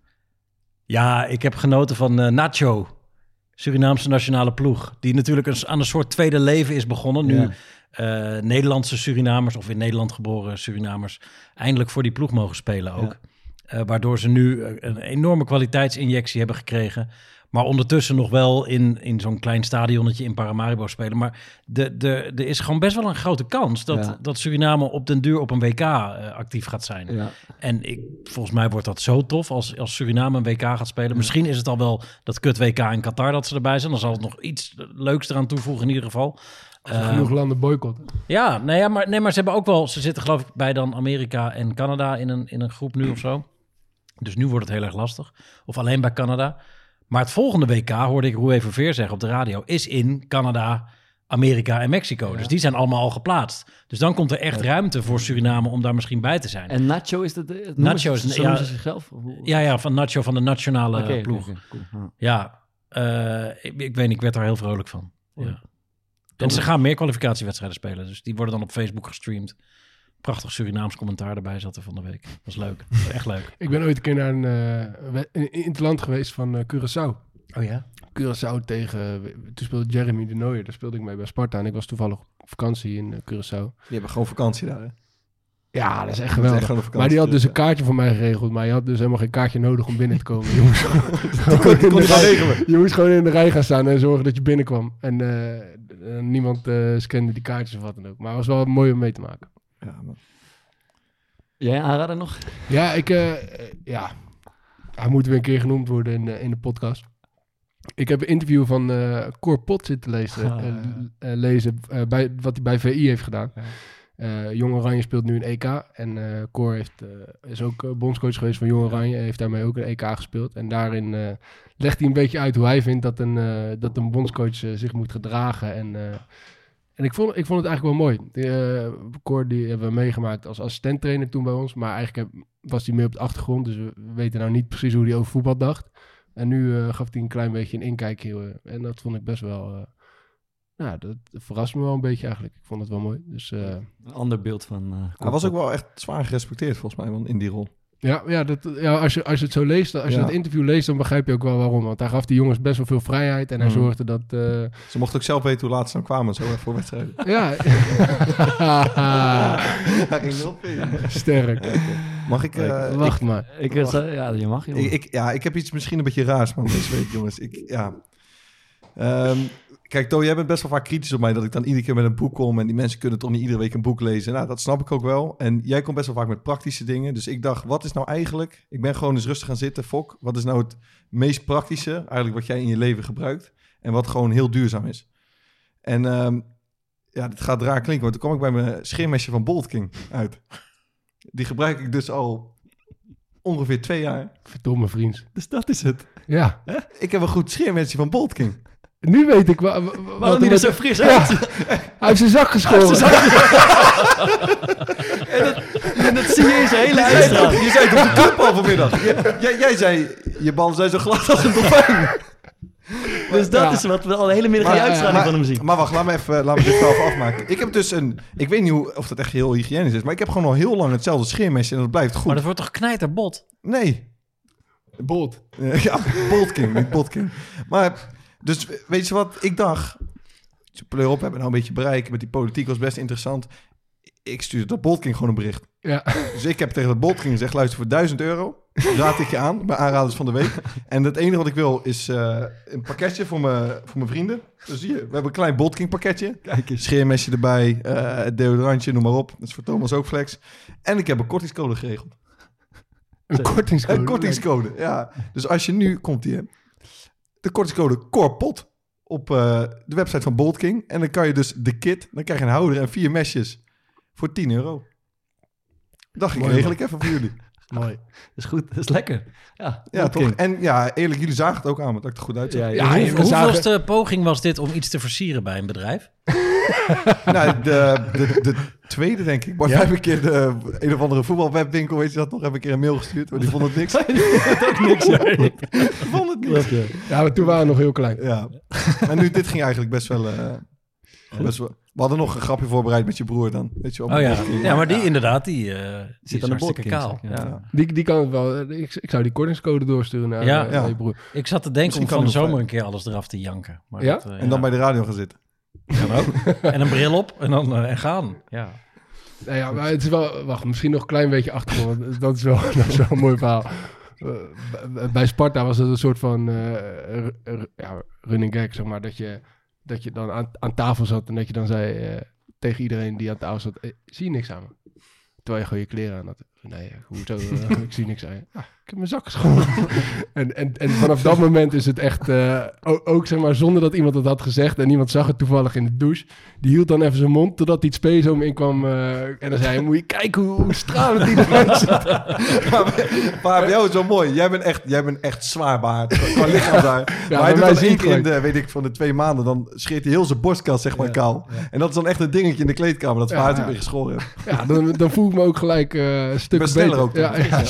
Ja, ik heb genoten van eh, Nacho, Surinaamse nationale ploeg. Die natuurlijk een, aan een soort tweede leven is begonnen. Nu Ja. eh, Nederlandse Surinamers of in Nederland geboren Surinamers eindelijk voor die ploeg mogen spelen ook. Eh, waardoor ze nu een enorme kwaliteitsinjectie hebben gekregen. Maar ondertussen nog wel in, in zo'n klein stadionnetje in Paramaribo spelen. Maar de, de, er is gewoon best wel een grote kans dat, Ja. dat Suriname op den duur op een WK eh, actief gaat zijn. Ja. En ik, volgens mij wordt dat zo tof als, als Suriname een WK gaat spelen. Misschien is het al wel dat kut WK in Qatar dat ze erbij zijn. Dan zal het nog iets leuks eraan toevoegen in ieder geval. Als er Eh, genoeg landen boycotten. ja, nee, ja, maar, nee, maar ze hebben ook wel... Ze zitten geloof ik bij dan Amerika en Canada in een, in een groep nu of zo. Dus nu wordt het heel erg lastig. Of alleen bij Canada. Maar het volgende WK, hoorde ik Roué Verveer zeggen op de radio... is in Canada, Amerika en Mexico. Dus die zijn allemaal al geplaatst. Dus dan komt er echt ruimte voor Suriname om daar misschien bij te zijn. En Nacho is dat... het Nacho is- ja. ze zichzelf? Ja, ja, van Nacho van de nationale ploeg. cool. Ja. Ja, eh, ik, ik weet niet, ik werd daar heel vrolijk van. Ja. En ze gaan meer kwalificatiewedstrijden spelen, dus die worden dan op Facebook gestreamd. Prachtig Surinaams commentaar erbij zat er van de week. Dat was leuk. Was echt leuk. Ik ben ooit een keer naar een, eh, we- in, in het land geweest van eh, Curaçao. Oh ja? Curaçao tegen... Toen speelde Jeremy de Nooijer. Daar speelde ik mee bij Sparta. En ik was toevallig op vakantie in eh, Curaçao. Die hebben gewoon vakantie daar, hè? Ja, dat is echt Dat is echt geweldig. maar die had dus dus, een kaartje voor mij geregeld. Maar je had dus helemaal geen kaartje nodig om binnen te komen. Je moest, gewoon in de rij- regelen. je moest gewoon in de rij gaan staan en zorgen dat je binnenkwam. En niemand eh, scande die kaartjes of wat dan ook. Maar het was wel mooi om mee te maken. Ja, man. Jij aanrader nog? Ja, ik... eh, eh, ja, hij moet weer een keer genoemd worden in, de- in de podcast. Ik heb een interview van eh Cor Pot zitten lezen, Ah. eh, eh, lezen eh, bij, wat hij bij VI heeft gedaan. Eh, Jong Oranje speelt nu een EK. En eh Cor heeft, eh, is ook eh, bondscoach geweest van Jong Oranje. Heeft daarmee ook een EK gespeeld. En daarin eh, legt hij een beetje uit hoe hij vindt dat een, eh, dat een bondscoach eh, zich moet gedragen. En, eh, en ik, vond, ik vond het eigenlijk wel mooi. Die, eh, Cor die hebben we meegemaakt als assistenttrainer toen bij ons. Maar eigenlijk heb- was hij meer op de achtergrond. Dus we weten nou niet precies hoe hij over voetbal dacht. En nu eh, gaf hij een klein beetje een inkijkje. eh, en dat vond ik best wel... eh, nou, dat verrast me wel een beetje eigenlijk. Ik vond het wel mooi. Dus eh, Een ander beeld van... eh, Hij was ook wel echt zwaar gerespecteerd, volgens mij, man, in die rol. Ja, ja, dat, ja als, je, als je het zo leest, als je Ja. het interview leest, dan begrijp je ook wel waarom. Want hij gaf die jongens best wel veel vrijheid en hij Mhm. zorgde dat... eh, Ze mochten ook zelf weten hoe laat ze dan kwamen, zo even voor wedstrijden. ja. Sterk. Mag ik... eh, Wacht ik- maar. Ik, eh, ja, je mag, jongen. Ik, ik, ja, ik heb iets misschien een beetje raars man deze week, jongens. Ik, ja. Ehm, kijk, To, jij bent best wel vaak kritisch op mij dat ik dan iedere keer met een boek kom en die mensen kunnen toch niet iedere week een boek lezen. Nou, dat snap ik ook wel. En jij komt best wel vaak met praktische dingen. Dus ik dacht, wat is nou eigenlijk... Ik ben gewoon eens rustig gaan zitten, Fok. Wat is nou het meest praktische, eigenlijk wat jij in je leven gebruikt en wat gewoon heel duurzaam is? En ehm, ja, dit gaat raar klinken, want toen kwam ik bij mijn scheermesje van Bolt King uit. Die gebruik ik dus al ongeveer twee jaar. Verdomme vriend. Dus dat is het. Ja. Ik heb een goed scheermesje van Bolt King. Nu weet ik wa- wa- wat hij er zo fris Ja. uit. Hij heeft zijn zak geschoren. en, dat, en dat zie je in zijn hele uitstraling. op- Je zei het op de club al vanmiddag. Jij, jij, zei, je ballen zijn zo glad als een dolfijn. Dus dat Ja. is wat we al de hele middag in die uitstraling van hem zien. Maar wacht, laat me even, laat me dit wel even afmaken. Ik heb dus een, ik weet niet hoe, of dat echt heel hygiënisch is, maar ik heb gewoon al heel lang hetzelfde scheermesje en dat blijft goed. Maar dat wordt toch knijterbot? Nee. Bolt. Ja, Bolt King, niet Bot. Maar, dus weet je wat, ik dacht, pleur op, hebben nou een beetje bereik met die politiek, was best interessant. Ik stuurde dat Bolt King gewoon een bericht. Ja. Dus ik heb tegen dat Bolt King gezegd, luister, voor 1000 euro raad ik je aan, bij aanraders van de week. En het enige wat ik wil is eh, een pakketje voor mijn, voor mijn vrienden. Dus hier, we hebben een klein Bolt King pakketje. Kijk eens. Scheermesje erbij, eh deodorantje, noem maar op. Dat is voor Thomas ook flex. En ik heb een kortingscode geregeld. Een kortingscode. Een kortingscode, ja. Dus als je nu komt hier, de kortingscode KORPOT op eh, de website van Bolt King. En dan kan je dus de kit, dan krijg je een houder en vier mesjes voor 10 euro. Dacht ik, ik even voor jullie. Mooi. Dat is goed, dat is lekker. Ja, Ja, toch? King. En ja, eerlijk, jullie zagen het ook aan, want dat ik er goed uitzag. Ja, Ja, Hoe, hoeveelste poging was dit om iets te versieren bij een bedrijf? nou, de, de, de tweede denk ik. Maar Ja? ja? heb een keer de een of andere voetbalwebwinkel, weet je dat nog, heb een keer een mail gestuurd, maar die vond het niks. ook niks, ja. Die vond het niks. Ja, maar toen waren we nog heel klein. Ja. Maar nu, dit ging eigenlijk best wel, eh, best wel... We hadden nog een grapje voorbereid met je broer dan. Weet je, op Oh ja, ja maar die inderdaad, die, eh aan die is de zeg, Ja. ja. Die, die kan het wel. Ik, ik zou die kortingscode doorsturen naar, Ja. eh, Ja. naar je broer. Ik zat te denken Misschien om kan van de het zomer een keer alles eraf te janken. Maar Ja? dat, eh, En dan bij de radio gaan zitten. Kan ook. en een bril op en dan eh, en gaan. Ja. Nou ja, maar het is wel... Wacht, misschien nog een klein beetje achtergrond. Dat is wel, dat is wel een mooi verhaal. Eh, bij- Sparta was het een soort van eh, ja, running gag, zeg maar. Dat je, dat je dan aan, aan tafel zat en dat je dan zei tegen iedereen die aan tafel zat... zie je niks aan me? Terwijl je gewoon je kleren aan had. Nee, hoezo? ik zie niks aan je. Ja, heb mijn zakken schoon. en, en, en vanaf dat moment is het echt... eh, ook zeg maar zonder dat iemand het had gezegd... en iemand zag het toevallig in de douche... die hield dan even zijn mond totdat die spees om in kwam... eh, en dan zei hij... moet je kijken hoe, hoe stralend die eruit ziet. Maar bij jou is wel mooi. Jij bent echt, jij bent echt zwaar baard. Qua lichaamshaar. bij maar hij doet dan één keer in de, weet ik, van de twee maanden... dan scheert hij heel zijn borstkast, zeg maar, kaal. En dat is dan echt een dingetje in de kleedkamer... dat Ja, zijn haar ja. weer geschoren. Ja, dan, dan voel ik me ook gelijk eh een stuk beter. ook. Ja, ja,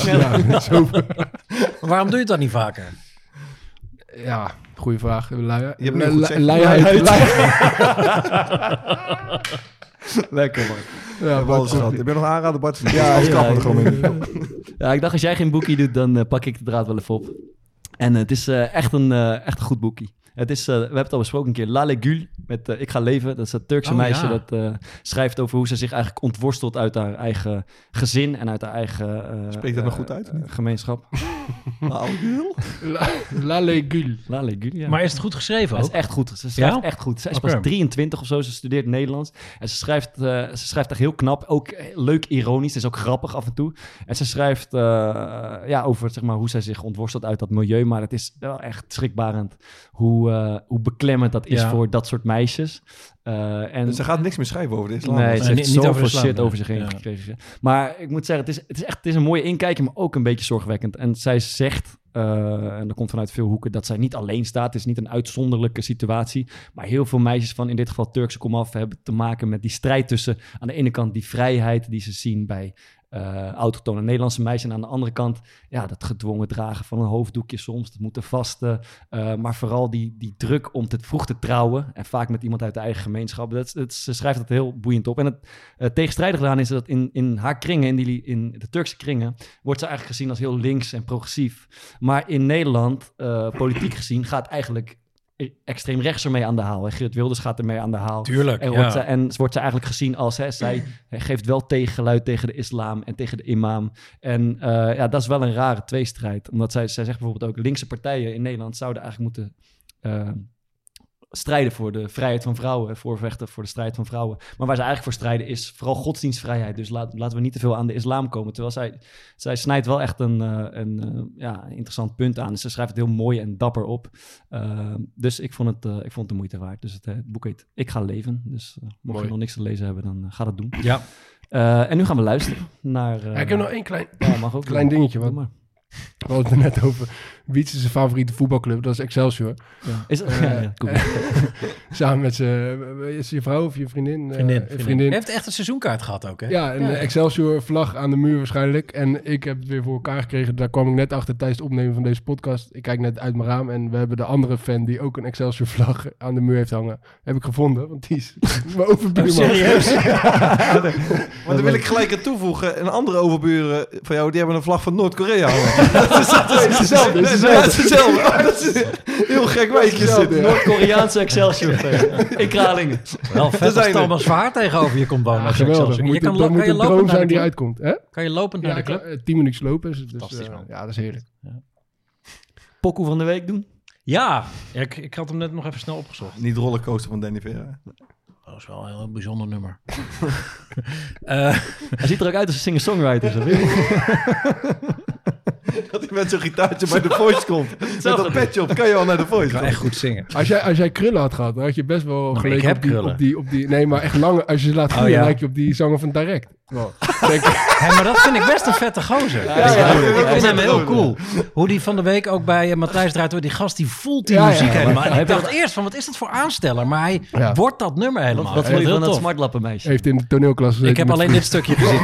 ja, zo. Waarom doe je het dan niet vaker? ja goede vraag. Lui, Je hebt nu goed. Luiheid. Lekker man. Ja, niet. Ik ben nog aanraden, Bart. Ja, Ja, ja, er ja. gewoon mee. Ja, ik dacht als jij geen boekie doet, dan eh, pak ik de draad wel even op. En eh, het is eh, echt, een, eh, echt een goed boekie. Het is, eh, we hebben het al besproken een keer, La Legule met eh, Ik ga leven. Dat is dat Turkse Oh, meisje ja. dat eh, schrijft over hoe ze zich eigenlijk ontworstelt uit haar eigen gezin en uit haar eigen eh, Spreekt dat nog goed uit, gemeenschap. La Legule? La, Legule, ja. Maar is het goed geschreven Het ook? is echt goed. Ze schrijft Ja? echt goed. Ze is pas 23 of zo. Ze studeert Nederlands. En ze schrijft, eh, ze schrijft echt heel knap. Ook leuk ironisch. Het is ook grappig af en toe. En ze schrijft eh, ja, over zeg maar, hoe zij zich ontworstelt uit dat milieu. Maar het is wel echt schrikbarend hoe, eh, hoe beklemmend dat is Ja. voor dat soort meisjes. Eh, en Dus ze gaat niks meer schrijven over de islam. Nee, Nee, ze heeft niet- zoveel shit nee. over zich heen Ja. gekregen. Maar ik moet zeggen, het is, het is echt het is een mooie inkijkje, maar ook een beetje zorgwekkend. En zij zegt, eh, en dat komt vanuit veel hoeken, dat zij niet alleen staat. Het is niet een uitzonderlijke situatie. Maar heel veel meisjes van in dit geval Turkse komaf hebben te maken met die strijd tussen aan de ene kant die vrijheid die ze zien bij eh autochtone Nederlandse meisjes. En aan de andere kant, ja, dat gedwongen dragen van een hoofddoekje soms. Dat moeten vasten. eh, maar vooral die, die druk om te vroeg te trouwen. En vaak met iemand uit de eigen gemeenschap. Dat, ze schrijft dat heel boeiend op. En het uh, tegenstrijdig is dat in, in haar kringen, in, die, in de Turkse kringen, wordt ze eigenlijk gezien als heel links en progressief. Maar in Nederland, eh, politiek gezien, gaat eigenlijk extreem rechts ermee aan de haal. En Geert Wilders gaat ermee aan de haal. Tuurlijk, En ja. wordt, ze- en wordt ze eigenlijk gezien als, hè, zij geeft wel tegengeluid tegen de islam en tegen de imam. En eh, ja, dat is wel een rare tweestrijd. Omdat zij, zij zegt bijvoorbeeld ook, linkse partijen in Nederland zouden eigenlijk moeten... eh, strijden voor de vrijheid van vrouwen, voorvechten voor de strijd van vrouwen. Maar waar ze eigenlijk voor strijden is vooral godsdienstvrijheid. Dus laat, laten we niet te veel aan de islam komen. Terwijl zij, zij snijdt wel echt een, eh, een eh, ja, interessant punt aan. Dus ze schrijft het heel mooi en dapper op. Uh, dus ik vond, het, uh, ik vond het de moeite waard. Dus het, het boek heet Ik ga leven. Dus uh, mocht Mooi. je nog niks te lezen hebben, dan ga dat doen. Ja. En nu gaan we luisteren naar... Ja, ik heb nog één klein, ja, mag ook klein dingetje. Wat. We hadden het er net over. Wiets is zijn favoriete voetbalclub. Dat is Excelsior. Ja. Is dat? Eh, Ja, ja, cool. samen met zijn... Is je vrouw of je vriendin? Eh, Vriendin, vriendin. vriendin. Je heeft echt een seizoenkaart gehad ook, hè? Ja, een Ja. Excelsior vlag aan de muur waarschijnlijk. En ik heb het weer voor elkaar gekregen. Daar kwam ik net achter tijdens het opnemen van deze podcast. Ik kijk net uit mijn raam en we hebben de andere fan die ook een Excelsior vlag aan de muur heeft hangen. Heb ik gevonden, want die is mijn overbuurman. Oh, serieus? Ja. Maar dan wil ik gelijk aan toevoegen. Een andere overburen van jou, die hebben een vlag van Noord-Korea hangen. Dat is, dat hetzelfde, het is hetzelfde. dat is een heel gek dit. ja. Noord-Koreaanse Excelsior in Kralingen. Wel Daar vet als. Thomas Verhaar tegenover je komt wonen. Geweldig. Excelsior- je kan, dat moet je een zijn die uitkomt. Hè? Kan je lopend naar Ja, de club? eh, tien minuten lopen. Dus, dus, Fantastisch, eh, man. ja, dat is heerlijk. Pokoe van de week doen? Ja, Ja, ik, ik had hem net nog even snel opgezocht. Niet rollercoaster van Danny Vera. Dat is wel een heel bijzonder nummer. Eh, Hij ziet er ook uit als een singer-songwriter. Dat hij met zo'n gitaartje bij de voice komt. Met dat petje op, kan je al naar de voice. kan echt goed zingen. Als jij, als jij krullen had gehad, dan had je best wel Nou, geleken ik heb op, die, krullen. op, die, op die... Nee, maar echt lange... Als je ze laat Oh, groeien, ja. lijk je op die zanger van Direct. Maar dat vind ik best een vette gozer. Ja, ja, ja. ik Ja, vind hem heel cool. Hoe die van de week ook bij eh, Matthijs draait door. Die gast die voelt die Ja, ja. muziek helemaal. Maar En ik dacht dat- eerst van wat is dat voor aansteller? Maar hij Ja. wordt dat nummer helemaal. Wat, vond je van het dat smartlappenmeisje? Heeft in de toneelklas gezeten Ik heb alleen dit stukje gezien.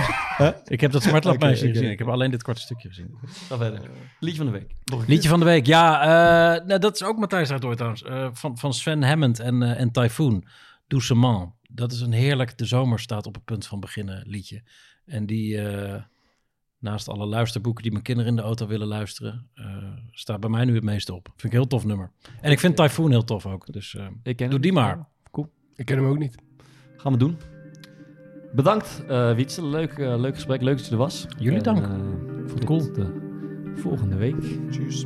Ik heb dat smartlapmeisje Oké, oké. gezien. Ik heb alleen dit korte stukje gezien. Ga verder. Liedje van de week. Liedje van de week, ja. eh, nou, dat is ook Matthijs draait door trouwens. eh, van, van Sven Hammond en, eh, en Typhoon. Doucement. Dat is een heerlijk, de zomer staat op het punt van beginnen liedje. En die, eh, naast alle luisterboeken die mijn kinderen in de auto willen luisteren, eh, staat bij mij nu het meeste op. Vind ik een heel tof nummer. En ik vind Typhoon heel tof ook. Dus eh, Ik ken doe hem die maar. Cool. Ik ken hem ook niet. Gaan we doen. Bedankt, eh Wietse. Leuk, leuk gesprek. Leuk dat je er was. Jullie En, dank. Vond het tot cool. de volgende week. Tjus.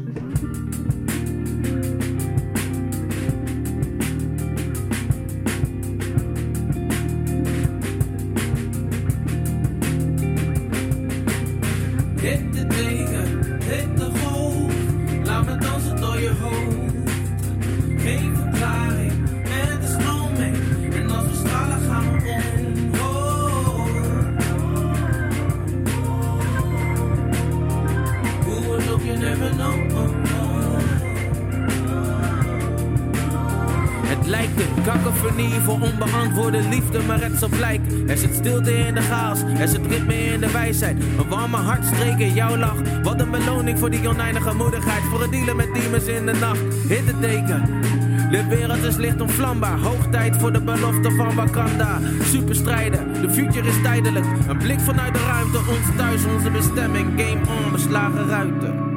Wat een beloning voor die oneindige moedigheid. Voor het dealen met demons in de nacht. Hitte De wereld is licht onvlambaar. Hoog tijd voor de belofte van Wakanda. Superstrijden, de future is tijdelijk. Een blik vanuit de ruimte, ons thuis, onze bestemming. Game on, beslagen ruiten.